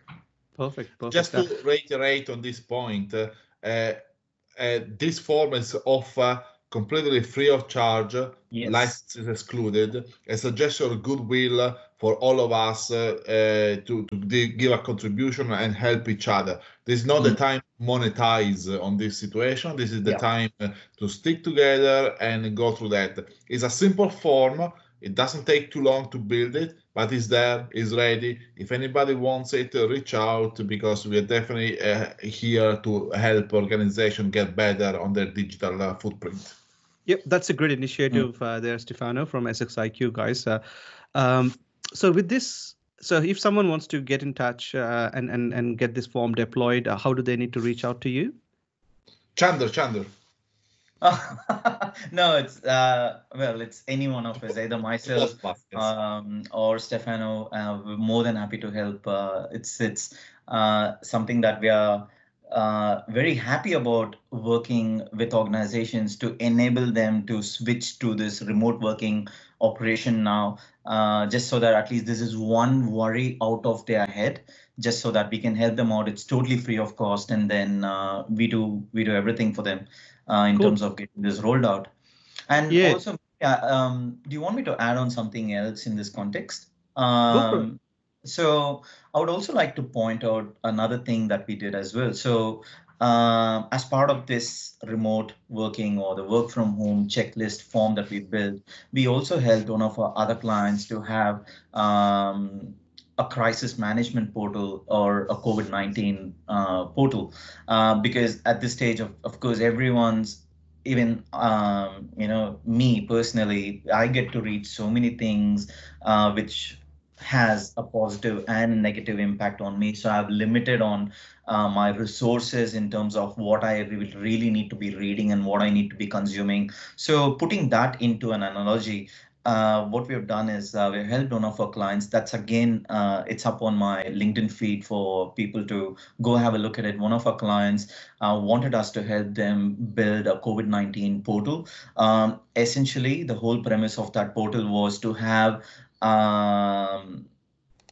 perfect, perfect. just to reiterate on this point uh, uh, this form is offer completely free of charge, yes. licenses excluded, as a gesture of goodwill for all of us uh, uh, to, to give a contribution and help each other. This is not mm. the time to monetize on this situation. This is the yeah. time to stick together and go through that. It's a simple form. It doesn't take too long to build it, but it's there, it's ready. If anybody wants it, reach out because we are definitely uh, here to help organization get better on their digital uh, footprint. Yep, that's a great initiative mm. uh, there, Stefano from SXIQ guys. Uh, um, so with this, so if someone wants to get in touch uh, and and and get this form deployed, uh, how do they need to reach out to you? Chanda, Chanda. no, it's uh, well, it's any one of us, either myself um, or Stefano. Uh, we're more than happy to help. Uh, it's it's uh, something that we are uh, very happy about working with organizations to enable them to switch to this remote working operation now, uh, just so that at least this is one worry out of their head, just so that we can help them out. It's totally free of cost, and then uh, we do we do everything for them uh, in cool. terms of getting this rolled out. And yeah. also, yeah, um, do you want me to add on something else in this context? Um, so I would also like to point out another thing that we did as well. So uh, as part of this remote working or the work from home checklist form that we built, we also helped one of our other clients to have um, a crisis management portal or a COVID-19 uh, portal, uh, because at this stage, of, of course, everyone's even um, you know me personally, I get to read so many things uh, which has a positive and negative impact on me. So I've limited on uh, my resources in terms of what I really, really need to be reading and what I need to be consuming. So putting that into an analogy, uh, what we've done is uh, we've helped one of our clients. That's again, uh, it's up on my LinkedIn feed for people to go have a look at it. One of our clients uh, wanted us to help them build a COVID 19 portal. Um, essentially, the whole premise of that portal was to have um,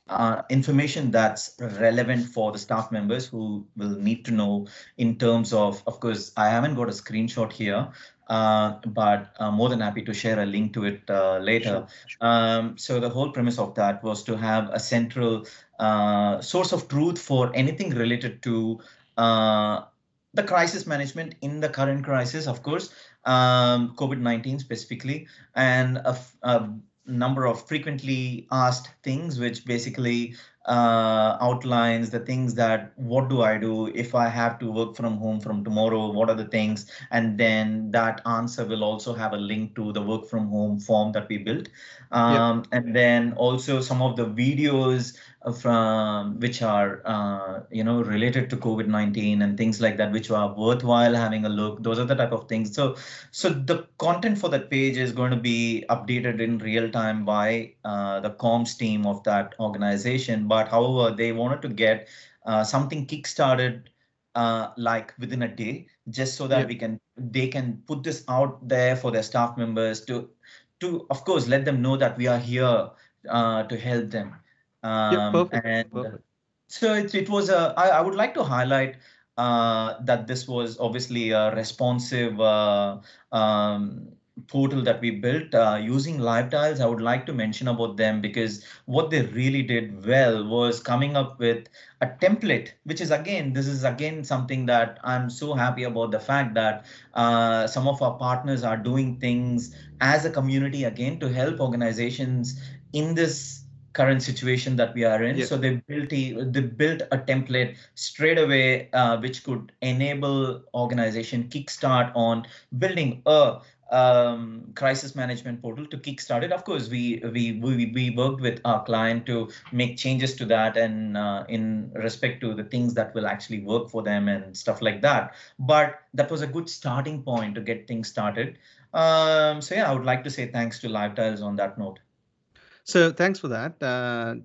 uh, information that's relevant for the staff members who will need to know in terms of, of course, I haven't got a screenshot here, but I'm more than happy to share a link to it uh, later. Sure. Um, so the whole premise of that was to have a central uh, source of truth for anything related to uh, the crisis management in the current crisis, of course, um, COVID-19 specifically, and a, a number of frequently asked things, which basically uh, outlines the things that what do I do if I have to work from home from tomorrow? What are the things? And then that answer will also have a link to the work from home form that we built. Um, yep. And then also some of the videos from which are uh, you know related to covid-19 and things like that which are worthwhile having a look. Those are the type of things. So so the content for that page is going to be updated in real time by uh, the comms team of that organization. But however they wanted to get uh, something kickstarted uh, like within a day just so that yeah. we can they can put this out there for their staff members to to of course let them know that we are here uh, to help them um, yeah, perfect, and perfect. so it, it was a, I, I would like to highlight uh, that this was obviously a responsive uh, um, portal that we built uh, using LiveTiles. I would like to mention about them because what they really did well was coming up with a template, which is again, this is again something that I'm so happy about the fact that uh, some of our partners are doing things as a community again to help organizations in this current situation that we are in. So they built a, they built a template straight away, uh, which could enable organization kickstart on building a um, crisis management portal to kickstart it. Of course, we we we, we worked with our client to make changes to that and uh, in respect to the things that will actually work for them and stuff like that. But that was a good starting point to get things started. Um, so yeah, I would like to say thanks to LiveTiles on that note. So thanks for that. Uh,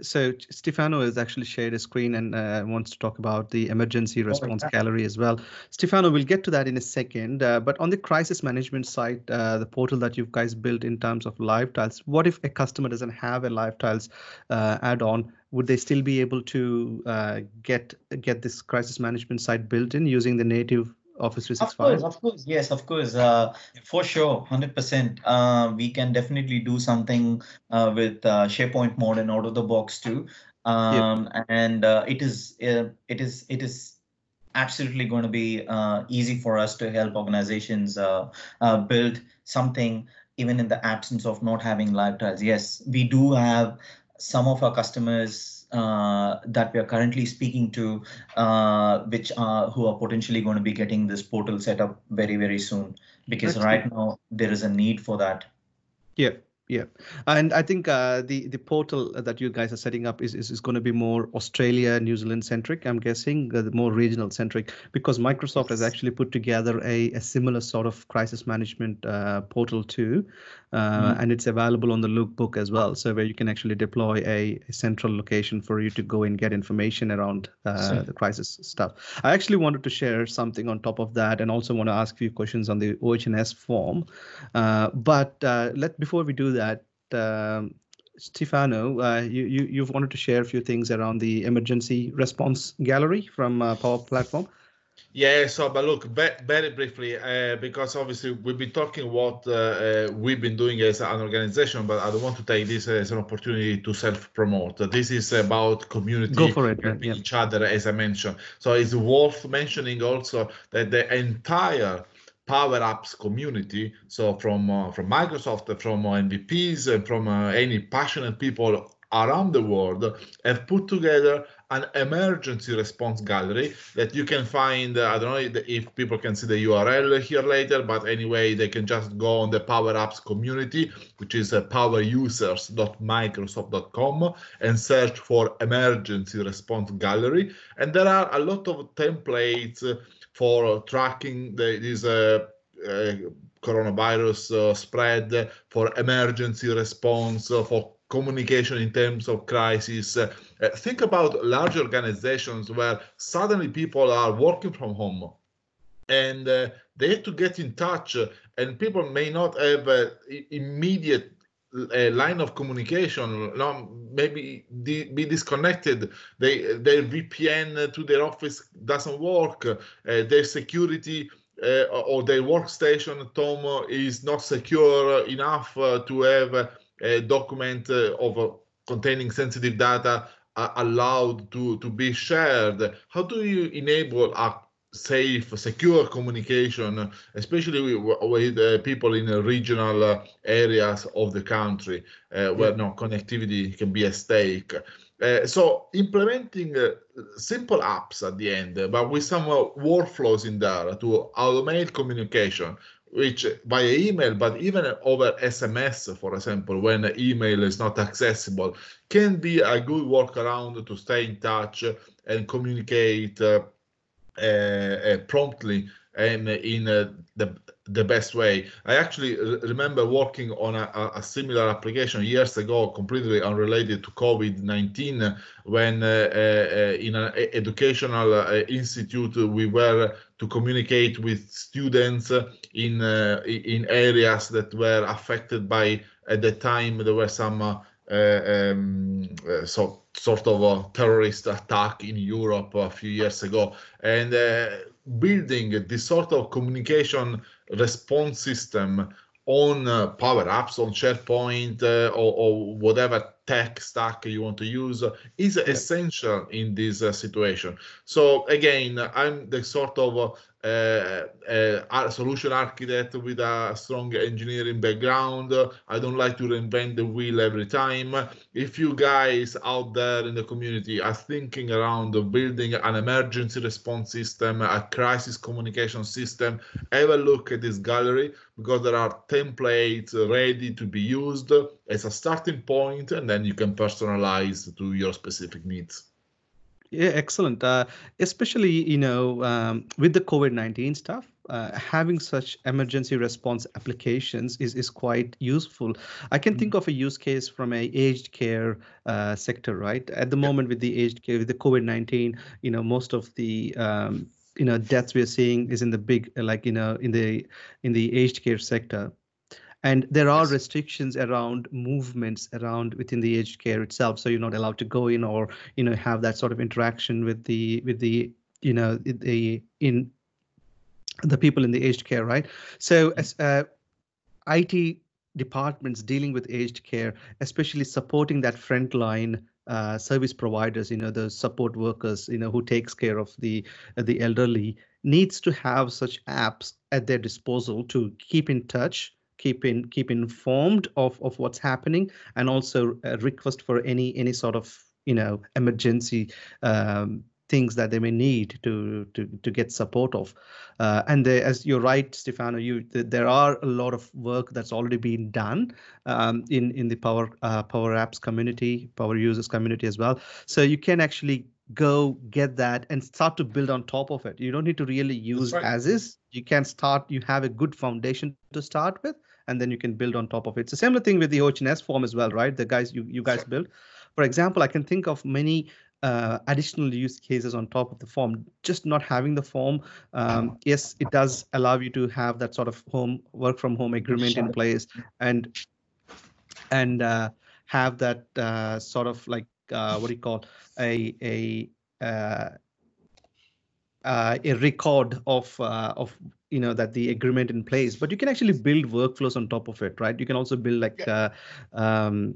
so Stefano has actually shared a screen and uh, wants to talk about the emergency response oh, gallery as well. Stefano, we'll get to that in a second. Uh, but on the crisis management side, uh, the portal that you guys built in terms of LiveTiles, what if a customer doesn't have a LiveTiles uh, add-on? Would they still be able to uh, get get this crisis management site built in using the native Office 365? Of course, of course, yes, of course, uh, for sure, hundred percent. Uh, we can definitely do something uh, with uh, SharePoint mode and out of the box too. Um, yeah. And uh, it is, uh, it is, it is absolutely going to be uh, easy for us to help organizations uh, uh, build something even in the absence of not having LiveTiles. Yes, we do have some of our customers uh, that we are currently speaking to, uh, which are who are potentially going to be getting this portal set up very very soon, because That's right now there is a need for that. Yeah, yeah, and I think uh, the the portal that you guys are setting up is is, is going to be more Australia, New Zealand centric. I'm guessing uh, more regional centric because Microsoft has actually put together a, a similar sort of crisis management uh, portal too, uh, mm. and it's available on the Lookbook as well. So where you can actually deploy a, a central location for you to go and get information around uh, the crisis stuff. I actually wanted to share something on top of that, and also want to ask a few questions on the OHS form. Uh, but let before we do that that, um, Stefano, uh, you, you, you've wanted to share a few things around the emergency response gallery from uh, Power Platform. Yeah, so but look, very briefly, uh, because obviously we've been talking what uh, uh, we've been doing as an organization, but I don't want to take this as an opportunity to self-promote. This is about community Go for it, yeah. each other, as I mentioned. So it's worth mentioning also that the entire Power Apps community. So from uh, from Microsoft, from uh, MVPs, and from uh, any passionate people around the world have put together an emergency response gallery that you can find. Uh, I don't know if people can see the URL here later, but anyway, they can just go on the Power Apps community, which is uh, powerusers.microsoft.com, and search for emergency response gallery. And there are a lot of templates for tracking the, this uh, uh, coronavirus uh, spread, for emergency response, for communication in terms of crisis. Uh, think about large organizations where suddenly people are working from home and uh, they have to get in touch and people may not have uh, immediate a line of communication. Maybe be disconnected. They their vpn to their office doesn't work. Uh, their security uh, or their workstation at home is not secure enough uh, to have a document uh, of uh, containing sensitive data uh, allowed to to be shared. How do you enable a safe, secure communication, especially with, with uh, people in regional uh, areas of the country uh, where yeah. no connectivity can be at stake. Uh, so implementing uh, simple apps at the end, but with some uh, workflows in there to automate communication, which via email, but even over SMS, for example, when email is not accessible, can be a good workaround to stay in touch and communicate uh, uh, promptly and in uh, the the best way. I actually remember working on a, a, similar application years ago, completely unrelated to COVID-19, when uh, uh, in an educational uh, institute we were to communicate with students in uh, in areas that were affected by at the time there were some uh, um, so sort of a terrorist attack in Europe a few years ago, and building this sort of communication response system on uh, Power Apps, on SharePoint, uh, or, or, whatever tech stack you want to use is yeah. essential in this uh, situation. So again, I'm the sort of uh, a solution architect with a strong engineering background. I don't like to reinvent the wheel every time. If you guys out there in the community are thinking around building an emergency response system, a crisis communication system, have a look at this gallery because there are templates ready to be used as a starting point, and then you can personalize to your specific needs. Yeah, excellent. Uh, especially, you know, um, with the COVID-19 stuff, uh, having such emergency response applications is, is quite useful. I can think mm-hmm. of a use case from a aged care uh, sector, right? At the moment with the aged care, with the COVID-19, you know, most of the um, you know deaths we're seeing is in the big like you know in the in the aged care sector and there are yes. restrictions around movements around within the aged care itself. So you're not allowed to go in or you know have that sort of interaction with the with the you know the in the people in the aged care right? So as uh, it departments dealing with aged care especially supporting that frontline uh, service providers you know the support workers you know who takes care of the uh, the elderly needs to have such apps at their disposal to keep in touch keep in keep informed of of what's happening and also uh, request for any any sort of you know emergency um, things that they may need to to to get support of. Uh, and they, as you're right stefano you there are a lot of work that's already been done um, in in the power uh, power apps community power users community as well. So you can actually go get that and start to build on top of it. You don't need to really use right. as is. You can start you have a good foundation to start with and then you can build on top of it. It's a similar thing with the OHS form as well, right? The guys you you guys build. For example, I can think of many uh, additional use cases on top of the form. Just not having the form, um, yes, it does allow you to have that sort of home work from home agreement in place, and and uh, have that uh, sort of like uh, what do you call a a uh, uh, a record of uh, of you know that the agreement in place but you can actually build workflows on top of it right you can also build like yeah. uh, um,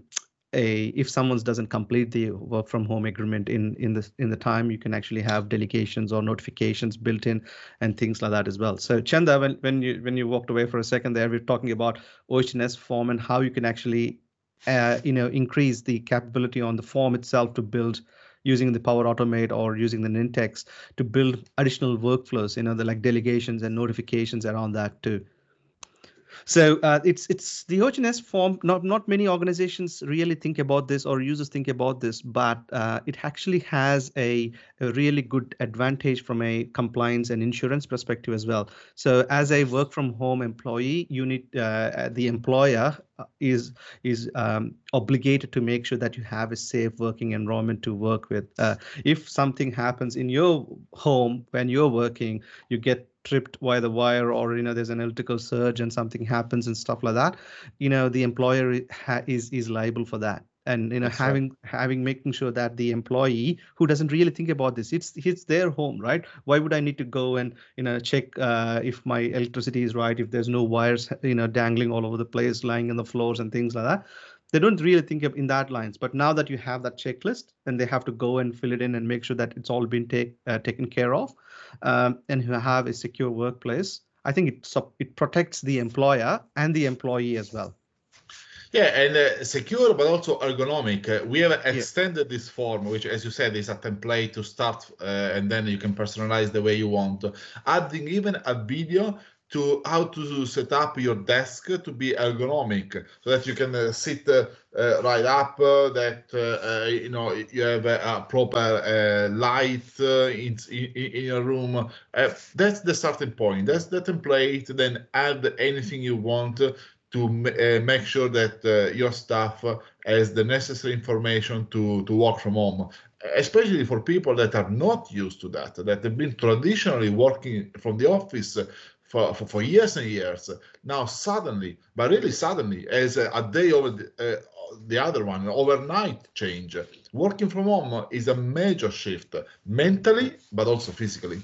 a if someone doesn't complete the work from home agreement in in the in the time you can actually have delegations or notifications built in and things like that as well so chanda when when you when you walked away for a second there we're talking about OHS form and how you can actually uh, you know increase the capability on the form itself to build using the Power Automate or using the Nintex to build additional workflows, you know, the like delegations and notifications around that too. So uh, it's it's the OHS form. Not not many organizations really think about this or users think about this, but uh, it actually has a, a, really good advantage from a compliance and insurance perspective as well. So as a work from home employee, you need uh, the employer uh, is is um, obligated to make sure that you have a safe working environment to work with. Uh, if something happens in your home when you're working, you get tripped by the wire or you know there's an electrical surge and something happens and stuff like that you know the employer is is liable for that. And you know That's having right. having making sure that the employee who doesn't really think about this it's it's their home right? Why would i need to go and you know check uh, if my electricity is right if there's no wires you know dangling all over the place lying in the floors and things like that? They don't really think of in that lines. But now that you have that checklist and they have to go and fill it in and make sure that it's all been take, uh, taken care of um, and who have a secure workplace i think it it protects the employer and the employee as well Yeah, and uh, secure, but also ergonomic. Uh, we have extended yeah. this form, which, as you said, is a template to start, uh, and then you can personalize the way you want. Adding even a video to how to set up your desk to be ergonomic so that you can uh, sit uh, uh, right up uh, that uh, uh, you know you have a, a proper light in, in, your room. That's the starting point. That's the template. Then add anything you want to make sure that your staff has the necessary information to to work from home. Especially for people that are not used to that that have been traditionally working from the office for, for, for, years and years. Now suddenly, but really suddenly, as a, a day over the, uh, the, other one, overnight change. Working from home is a major shift mentally, but also physically.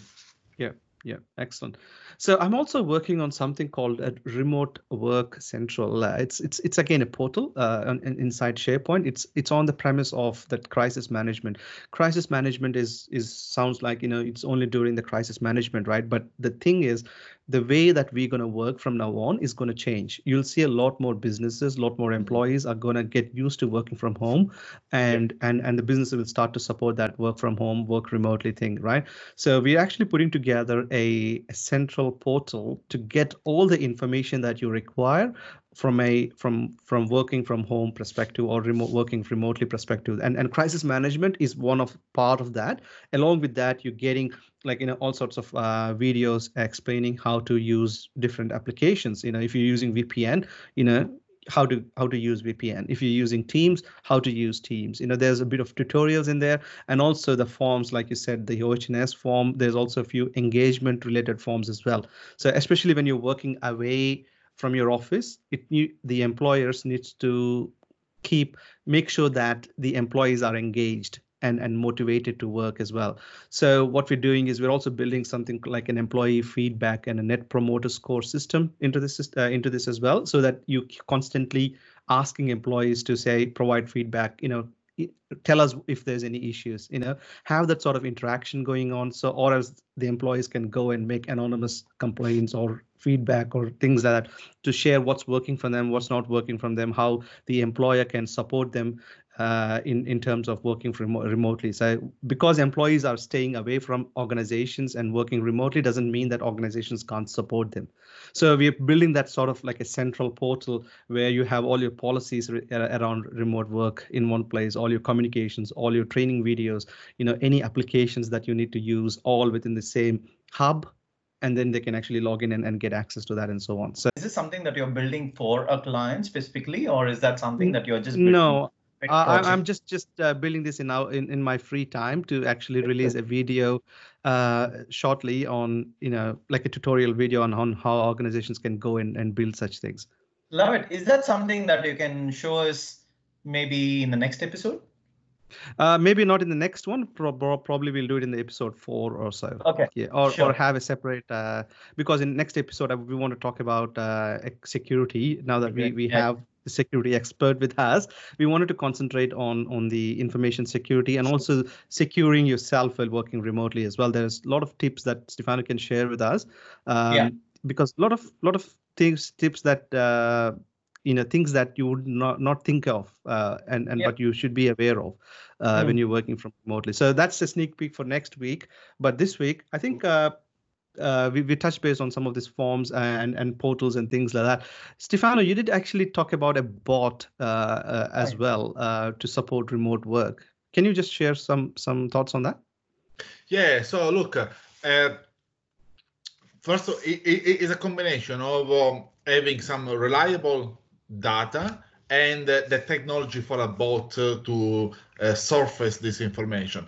Yeah, yeah, excellent. So I'm also working on something called a remote work central. Uh, it's it's it's again a portal uh, inside SharePoint. It's it's on the premise of that crisis management. Crisis management is is sounds like you know it's only during the crisis management, right? But the thing is, the way that we're going to work from now on is going to change. You'll see a lot more businesses, a lot more mm-hmm. employees are going to get used to working from home, and yeah. and and the businesses will start to support that work from home, work remotely thing, right? So we're actually putting together a, a central portal to get all the information that you require from a from from working from home perspective or remote working remotely perspective. And and crisis management is one of part of that. Along with that you're getting like you know all sorts of uh, videos explaining how to use different applications. You know if you're using vpn you know how to how to use vpn if you're using teams how to use teams. You know there's a bit of tutorials in there. And also the forms like you said the OHS form. There's also a few engagement related forms as well. So especially when you're working away from your office it the employers needs to keep make sure that the employees are engaged and, and motivated to work as well. So what we're doing is we're also building something like an employee feedback and a net promoter score system into this uh, into this as well, so that you constantly asking employees to say provide feedback. You know, tell us if there's any issues. You know, have that sort of interaction going on. So or as the employees can go and make anonymous complaints or feedback or things like that to share what's working for them, what's not working from them, how the employer can support them uh, in in terms of working from remotely. So because employees are staying away from organizations and working remotely doesn't mean that organizations can't support them. So we're building that sort of like a central portal where you have all your policies re- around remote work in one place, all your communications, all your training videos, you know, any applications that you need to use all within the same hub and then they can actually log in and, and get access to that and so on. So is this something that you're building for a client specifically, or is that something that you're just building? no? Uh, I'm just just uh, building this in now in, in my free time to actually release a video uh, shortly on you know like a tutorial video on, on how organizations can go in and build such things. Love it. Is that something that you can show us maybe in the next episode? Uh, maybe not in the next one. Pro- probably we'll do it in the episode four or so. Okay. Yeah, or, sure. or have a separate uh, because in next episode we want to talk about uh, security. Now that okay. we we yeah. have security expert with us we wanted to concentrate on on the information security and also securing yourself while working remotely as well there's a lot of tips that stefano can share with us um, yeah. because a lot of lot of things tips that uh, you know things that you would not not think of uh, and and yeah. but you should be aware of uh, mm. when you're working from remotely so that's a sneak peek for next week but this week i think uh, uh, we, we touched base on some of these forms and, and portals and things like that. Stefano, you did actually talk about a bot uh, uh, as well uh, to support remote work. Can you just share some some thoughts on that? Yeah. So look, uh, first it, it is a combination of um, having some reliable data and uh, the technology for a bot to surface this information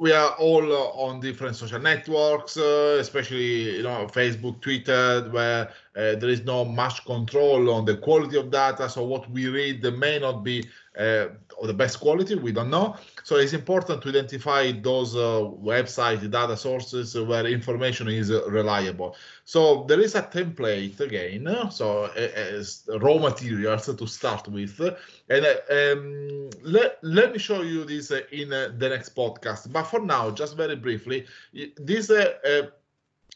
we are all uh, on different social networks, uh, especially you know Facebook, Twitter, where uh, there is no much control on the quality of data. So what we read may not be uh, of the best quality. We don't know. So it's important to identify those uh, website data sources where information is reliable. So there is a template again. So as raw materials to start with, and um, let let me show you this in the next podcast. But for now, just very briefly, this. Uh,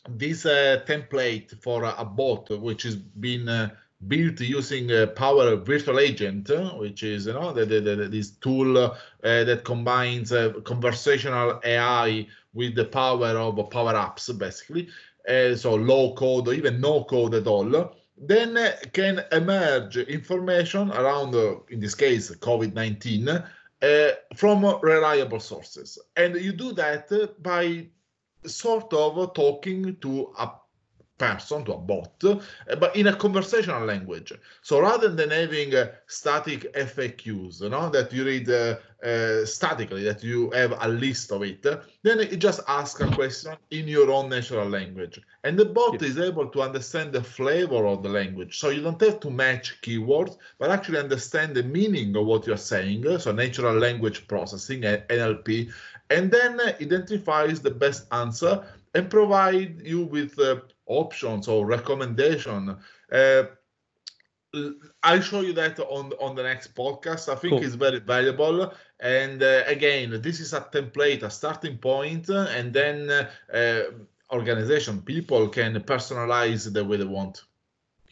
this uh, template for a bot which has been uh, built using uh, Power Virtual Agent, which is you know the, the, the this tool uh, that combines uh, conversational AI with the power of Power Apps, basically. Uh, so low code or even no code at all. Then can emerge information around, in this case, COVID-19, from reliable sources, and you do that by sort of talking to a person, to a bot, but in a conversational language. So rather than having uh, static FAQs, you know, that you read uh, uh, statically, that you have a list of it, then it just asks a question in your own natural language. And the bot is able to understand the flavor of the language. So you don't have to match keywords, but actually understand the meaning of what you're saying. So natural language processing, NLP, and then identifies the best answer and provide you with uh, options or recommendation. Uh, I'll show you that on on the next podcast. I think cool. it's very valuable. And uh, again, this is a template, a starting point, and then uh, organization people can personalize the way they want.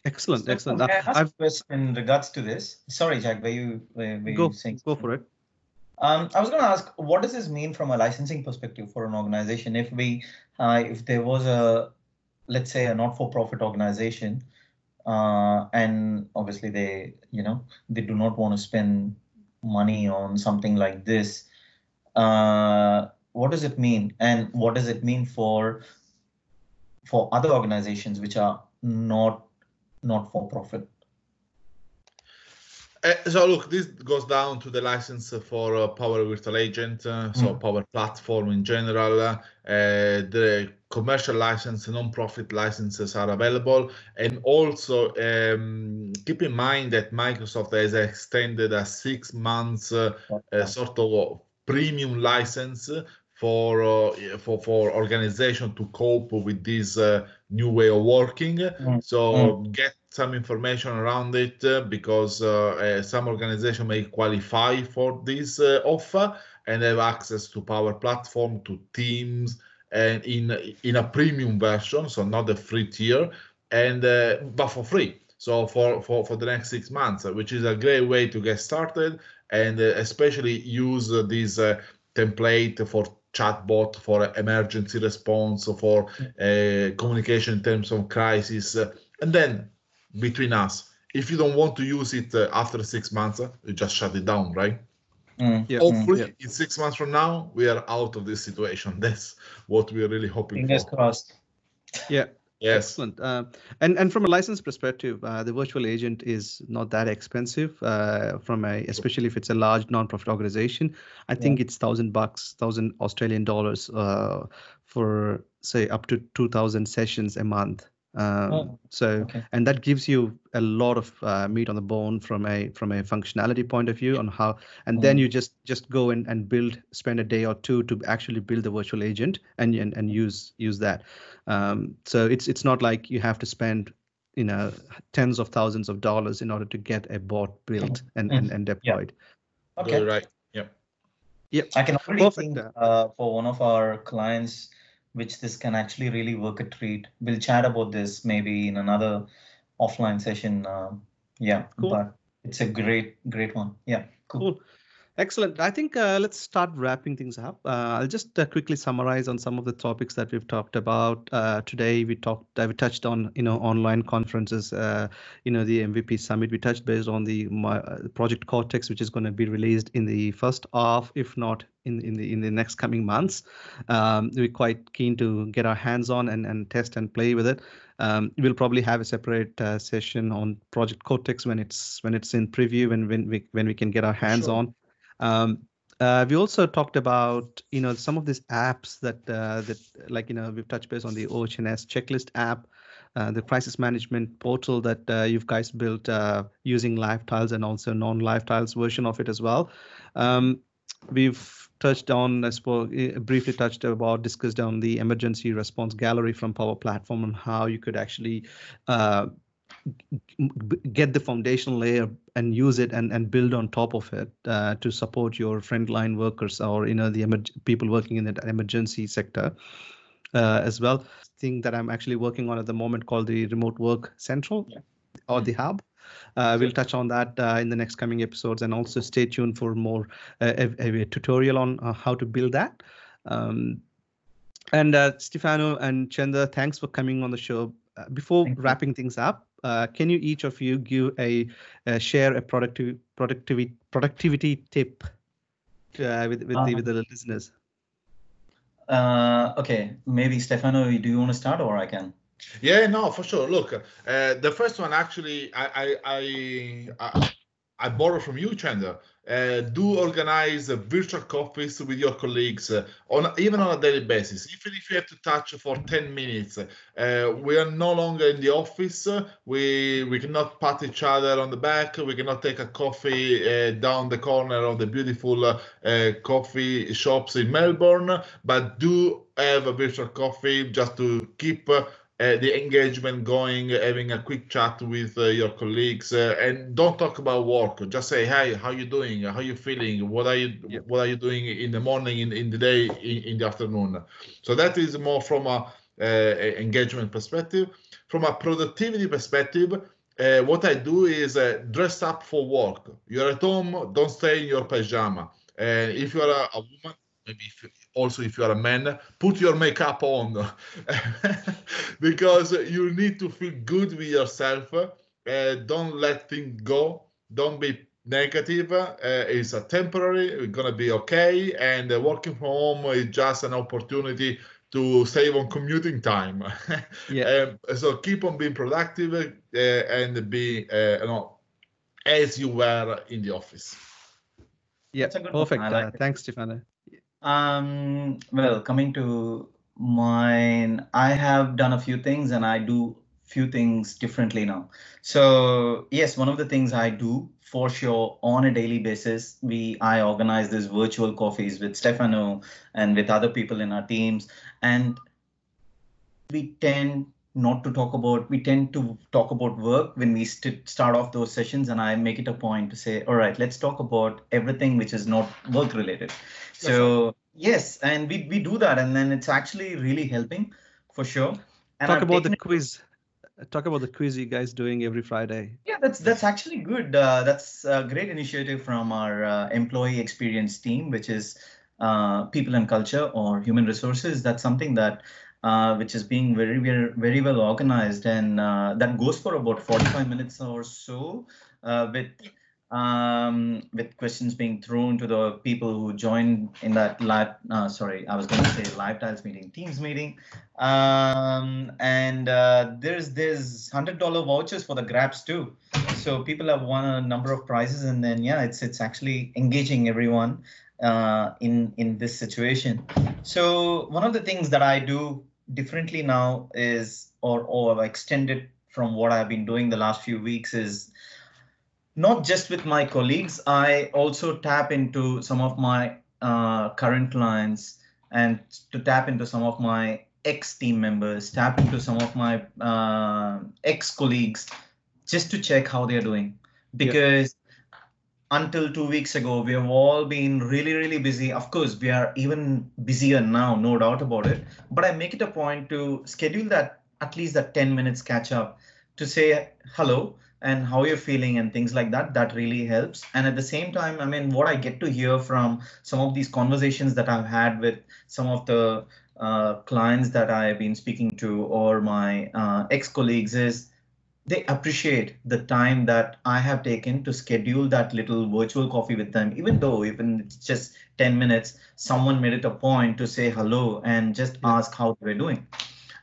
Excellent, so, excellent. I have a question in regards to this. Sorry, Jag, were you were, were go, you saying? Go for it. Um, I was going to ask, what does this mean from a licensing perspective for an organization? If we, uh, if there was a, let's say, a not-for-profit organization, uh, and obviously they, you know, they do not want to spend money on something like this. Uh, what does it mean, and what does it mean for for other organizations which are not not for profit? Uh, so look, this goes down to the license for uh, Power Virtual Agent, uh, so mm. Power Platform in general. Uh, the commercial license, non-profit licenses are available, and also um, keep in mind that Microsoft has extended a six months uh, uh, sort of premium license for uh, for for organization to cope with this uh, new way of working. Mm. So mm. get some information around it uh, because uh, some organization may qualify for this offer and have access to Power Platform, to Teams, and in in a premium version, so not the free tier, and but for free. So for, for, for the next six months, which is a great way to get started and especially use this template for chatbot for emergency response for uh, communication in terms of crisis and then between us if you don't want to use it uh, after six months uh, you just shut it down right mm. yeah. hopefully mm, yeah. in six months from now we are out of this situation that's what we're really hoping fingers for. crossed yeah Yes. Excellent. Uh, and and from a license perspective, uh, the virtual agent is not that expensive. Uh, from a especially if it's a large nonprofit organization, I yeah. think it's thousand bucks, thousand Australian dollars uh, for say up to two thousand sessions a month. Um, oh, so okay. and that gives you a lot of uh, meat on the bone from a from a functionality point of view on how and mm. then you just just go in and build spend a day or two to actually build the virtual agent and and, and use use that um, so it's it's not like you have to spend you know tens of thousands of dollars in order to get a bot built and mm. and, and deployed yeah. okay right yep yep i can already Perfect. think uh, for one of our clients which this can actually really work a treat. We'll chat about this maybe in another offline session. Uh, yeah, cool. but it's a great, great one. Yeah, cool. cool. Excellent. I think uh, let's start wrapping things up. Uh, I'll just uh, quickly summarize on some of the topics that we've talked about uh, today. We talked, uh, we touched on, you know, online conferences, uh, you know, the MVP summit. We touched based on the Project Cortex, which is going to be released in the first half, if not in in the in the next coming months. Um, we're quite keen to get our hands on and and test and play with it. Um, we'll probably have a separate session on Project Cortex when it's when it's in preview and when we when we can get our hands sure. on. Um, uh, we also talked about you know some of these apps that uh, that like you know we've touched base on the OHS checklist app, uh, the crisis management portal that uh, you guys built uh, using LiveTiles and also non-LiveTiles version of it as well. Um, we've touched on, I suppose, briefly touched about, discussed on the emergency response gallery from Power Platform and how you could actually uh, get the foundation layer and use it and, and build on top of it uh, to support your frontline workers or you know the people working in the emergency sector uh, as well. Thing that I'm actually working on at the moment called the remote work central. Yeah. or the hub. Uh, we'll touch on that uh, in the next coming episodes, and also stay tuned for more uh, a, a, tutorial on uh, how to build that. Um, and uh, Stefano and Chanda, thanks for coming on the show. Uh, before wrapping things up, can you each of you give a, share a productive productivity productivity tip with with, um, the, with the listeners? okay, maybe Stefano, do you want to start, or I can? Yeah, no, for sure. Look, uh, the first one actually, I I I, I, borrow from you, Chanda. Uh, do organize uh, virtual coffees with your colleagues uh, on even on a daily basis. Even if you have to touch for 10 minutes, uh, we are no longer in the office. We we cannot pat each other on the back. We cannot take a coffee uh, down the corner of the beautiful uh, coffee shops in Melbourne. But do have a virtual coffee just to keep uh, the engagement going, having a quick chat with uh, your colleagues, uh, and don't talk about work. Just say, "Hey, how you doing? How you feeling? What are you yep. What are you doing in the morning, in, in the day, in, in the afternoon?" So that is more from a engagement perspective. From a productivity perspective, uh, what I do is uh, dress up for work. You're at home, don't stay in your pajama. And if you're a, a woman, maybe if, also if you're a man put your makeup on. Because you need to feel good with yourself uh, don't let things go. Don't be negative. Uh, it's a temporary it's gonna be okay and uh, working from home is just an opportunity to save on commuting time. Yeah. Um, so keep on being productive uh, and be uh, you know as you were in the office. Yeah perfect. Like uh, thanks stefano um, well, coming to mine, I have done a few things and I do few things differently now. So yes, one of the things I do for sure on a daily basis, we I organize these virtual coffees with Stefano and with other people in our teams, and we tend not to talk about we tend to talk about work when we st- start off those sessions and i make it a point to say all right let's talk about everything which is not work related. So yes and we, we do that and then it's actually really helping for sure. And talk I've about the quiz. Talk about the quiz you guys doing every friday. Yeah that's that's actually good. Uh, that's a great initiative from our uh, employee experience team which is uh, people and culture or human resources. That's something that uh, which is being very, very, very well organized, and uh, that goes for about 45 minutes or so, uh, with um, with questions being thrown to the people who joined in that live. Uh, sorry, I was going to say live tiles meeting, Teams meeting, um, and uh, there's there's hundred dollar vouchers for the grabs too. So people have won a number of prizes, and then yeah, it's it's actually engaging everyone uh, in in this situation. So one of the things that I do differently now is or or extended from what I've been doing the last few weeks is not just with my colleagues. I also tap into some of my uh, current clients and to tap into some of my ex team members, tap into some of my uh, ex colleagues, just to check how they're doing. Because until two weeks ago, we have all been really, really busy. Of course, we are even busier now, no doubt about it. But I make it a point to schedule that at least that 10 minutes catch up to say hello and how you're feeling and things like that. That really helps. And at the same time, I mean, what I get to hear from some of these conversations that I've had with some of the uh, clients that I've been speaking to or my uh, ex colleagues is they appreciate the time that I have taken to schedule that little virtual coffee with them, even though even it's just 10 minutes, someone made it a point to say hello and just ask how they're doing.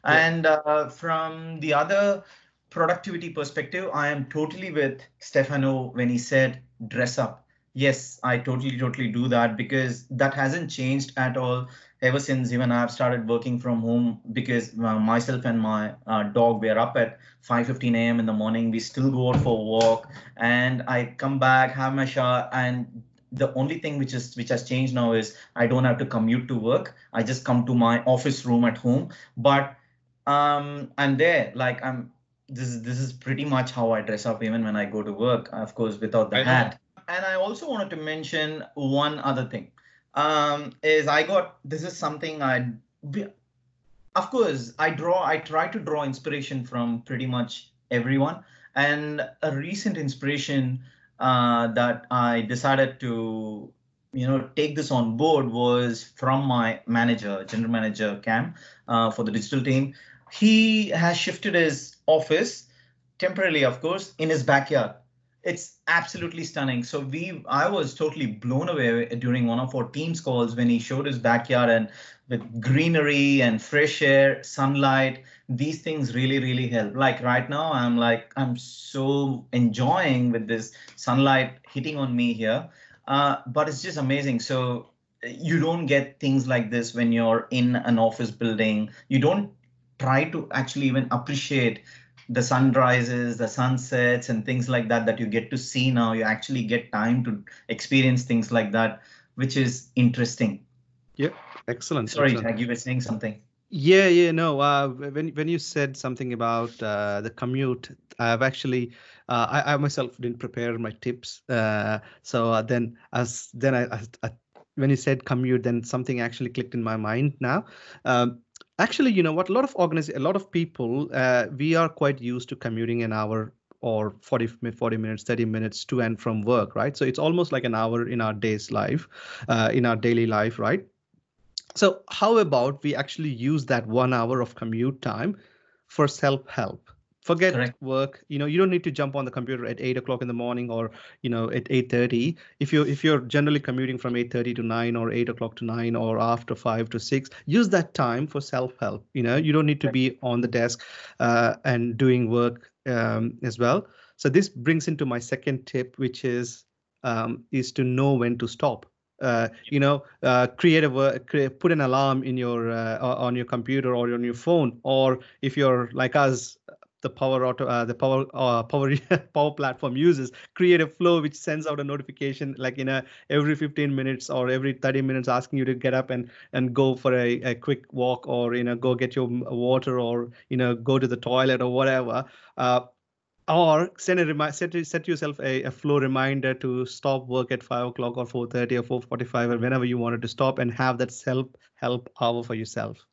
Yeah. And uh, from the other productivity perspective, I am totally with Stefano when he said dress up. Yes, I totally, totally do that because that hasn't changed at all ever since even I've started working from home because uh, myself and my uh, dog we are up at 5:15 a.m. in the morning. We still go out for a walk, and I come back, have my shower, and the only thing which is which has changed now is I don't have to commute to work. I just come to my office room at home, but um, I'm there. Like I'm. This is this is pretty much how I dress up even when I go to work. Of course, without the I hat. Know. And I also wanted to mention one other thing um, is I got this is something I, of course, I draw. I try to draw inspiration from pretty much everyone, And a recent inspiration uh, that I decided to you know take this on board was from my manager general manager cam uh, for the digital team he has shifted his office temporarily of course in his backyard it's absolutely stunning. So we i was totally blown away during one of our teams calls when he showed his backyard and with greenery and fresh air sunlight. These things really really help. Like right now i'm like i'm so enjoying with this sunlight hitting on me here. Uh, but it's just amazing. So you don't get things like this when you're in an office building. You don't try to actually even appreciate the sunrises, the sunsets, and things like that that you get to see now. You actually get time to experience things like that, which is interesting. Yeah, excellent. Sorry, excellent. you were saying something. Yeah, yeah, no. Uh, when when you said something about uh, the commute, I've actually, uh, I, I myself didn't prepare my tips. Uh, so uh, then, as then I, I, I, when you said commute, then something actually clicked in my mind now. Um, actually you know what? A lot of organiz- a lot of people uh, we are quite used to commuting an hour or 40 40 minutes 30 minutes to and from work right? So it's almost like an hour in our day's life uh, in our daily life right? So how about we actually use that one hour of commute time for self help forget Correct. work. You know you don't need to jump on the computer at 8 o'clock in the morning or you know at 8.30 if you if you're generally commuting from 8.30 to 9 or 8 o'clock to 9 or after 5 to 6 use that time for self-help. You know you don't need to be on the desk uh, and doing work um, as well. So this brings into my second tip which is um, is to know when to stop. Uh, you know, uh, create a work, create, put an alarm in your uh, on your computer or on your phone, or if you're like us, the power auto uh, the power uh, power power platform uses create a flow which sends out a notification like in a every 15 minutes or every 30 minutes asking you to get up and and go for a, a quick walk or you know go get your water or you know go to the toilet or whatever. Uh, or send a remind set, set yourself a, a flow reminder to stop work at 5 o'clock or 4.30 or 4.45 or whenever you wanted to stop and have that self help hour for yourself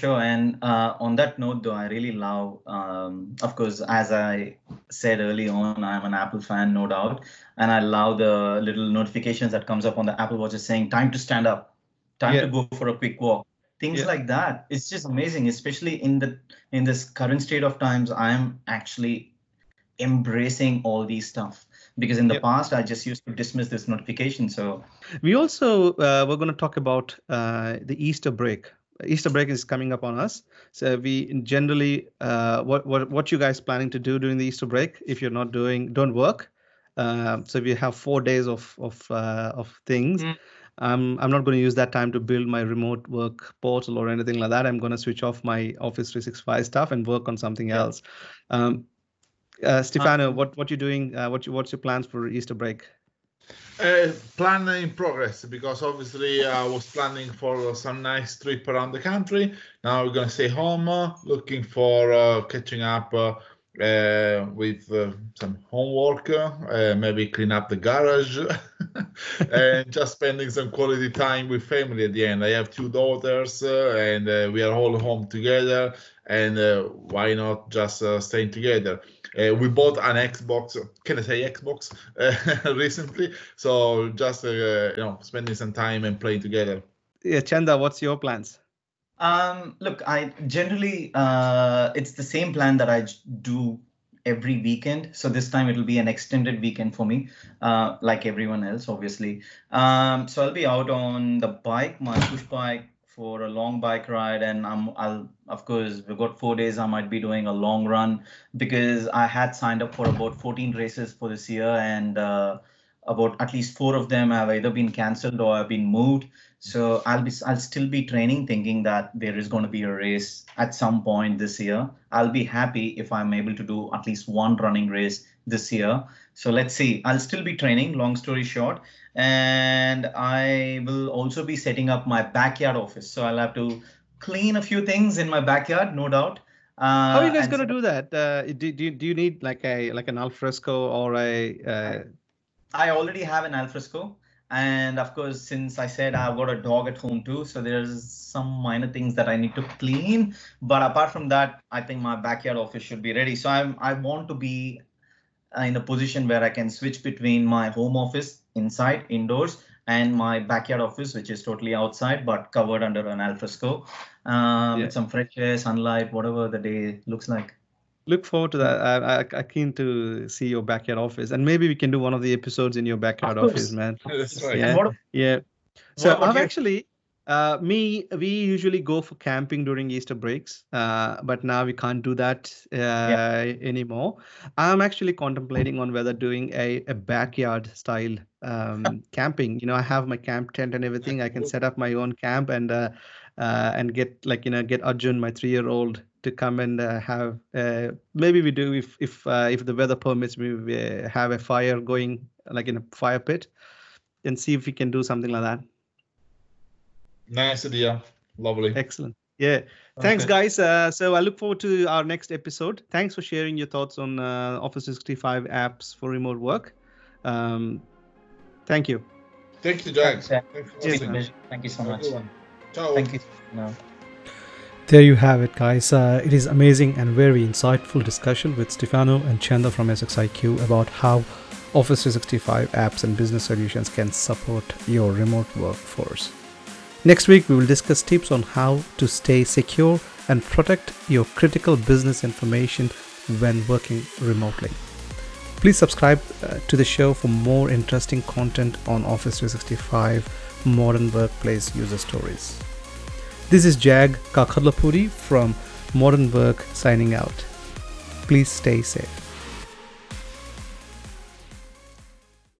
Sure. And uh, on that note, though, I really love, um, of course, as I said early on, I'm an Apple fan, no doubt, and I love the little notifications that comes up on the Apple Watch saying time to stand up, time yeah. to go for a quick walk, things yeah. like that. It's just amazing, especially in the in this current state of times. I'm actually embracing all these stuff because in the yep. past I just used to dismiss this notification. So we also uh, we're going to talk about uh, the Easter break Easter break is coming up on us. So we generally, uh, what what what you guys planning to do during the Easter break? If you're not doing, don't work. Uh, so we have four days of of uh, of things. Mm. Um, I'm not going to use that time to build my remote work portal or anything like that. I'm going to switch off my Office 365 stuff and work on something yeah. else. Um, uh, Stefano, what what you doing? Uh, what you, what's your plans for Easter break? Uh, plan in progress because obviously I was planning for some nice trip around the country. Now we're gonna stay home, uh, looking for uh, catching up uh, with some homework, maybe clean up the garage, and just spending some quality time with family at the end. I have two daughters, and we are all home together. And why not just staying together? Uh, we bought an Xbox. Can I say Xbox uh, recently? So just uh, you know, spending some time and playing together. Yeah, Chanda, what's your plans? Um, look, I generally uh, it's the same plan that I do every weekend. So this time it'll be an extended weekend for me, uh, like everyone else, obviously. Um, so I'll be out on the bike, my push bike, for a long bike ride and I'm I'll of course we've got four days I might be doing a long run because I had signed up for about 14 races for this year and uh, about at least four of them have either been cancelled or have been moved. So I'll be I'll still be training thinking that there is going to be a race at some point this year. I'll be happy if I'm able to do at least one running race this year. So let's see. I'll still be training long story short and I will also be setting up my backyard office. So I'll have to clean a few things in my backyard, no doubt. Uh, How are you guys going to do that? Uh, do, do, do you need like a like an alfresco or a? Uh... I already have an alfresco. and of course since i said i've got a dog at home too so there's some minor things that i need to clean but apart from that i think my backyard office should be ready so i'm i want to be in a position where i can switch between my home office inside indoors and my backyard office which is totally outside but covered under an alfresco um, yeah. with some fresh air sunlight whatever the day looks like look forward to that. I, I, I keen to see your backyard office, and maybe we can do one of the episodes in your backyard office, man. That's right. Yeah, what, yeah. So I've you? actually, uh, me, we usually go for camping during Easter breaks, uh, but now we can't do that uh, yeah. anymore. I'm actually contemplating on whether doing a, a backyard style um, camping. You know, I have my camp tent and everything. I can set up my own camp and uh, uh, and get like you know get Arjun, my three year old, to come and uh, have uh, maybe we do if if uh, if the weather permits we have a fire going like in a fire pit and see if we can do something like that nice idea lovely. Excellent. Yeah. Thanks okay. guys. Uh, so i look forward to our next episode. Thanks for sharing your thoughts on uh, office 365 apps for remote work. Um, thank you. Thank you Jag. Thank you so much. Ciao. thank you. No. There you have it, guys. Uh, it is amazing and very insightful discussion with Stefano and Chanda from SXIQ about how Office 365 apps and business solutions can support your remote workforce. Next week, we will discuss tips on how to stay secure and protect your critical business information when working remotely. Please subscribe uh, to the show for more interesting content on Office 365 modern workplace user stories. This is Jag Kakadlapuri from Modern Work signing out. Please stay safe.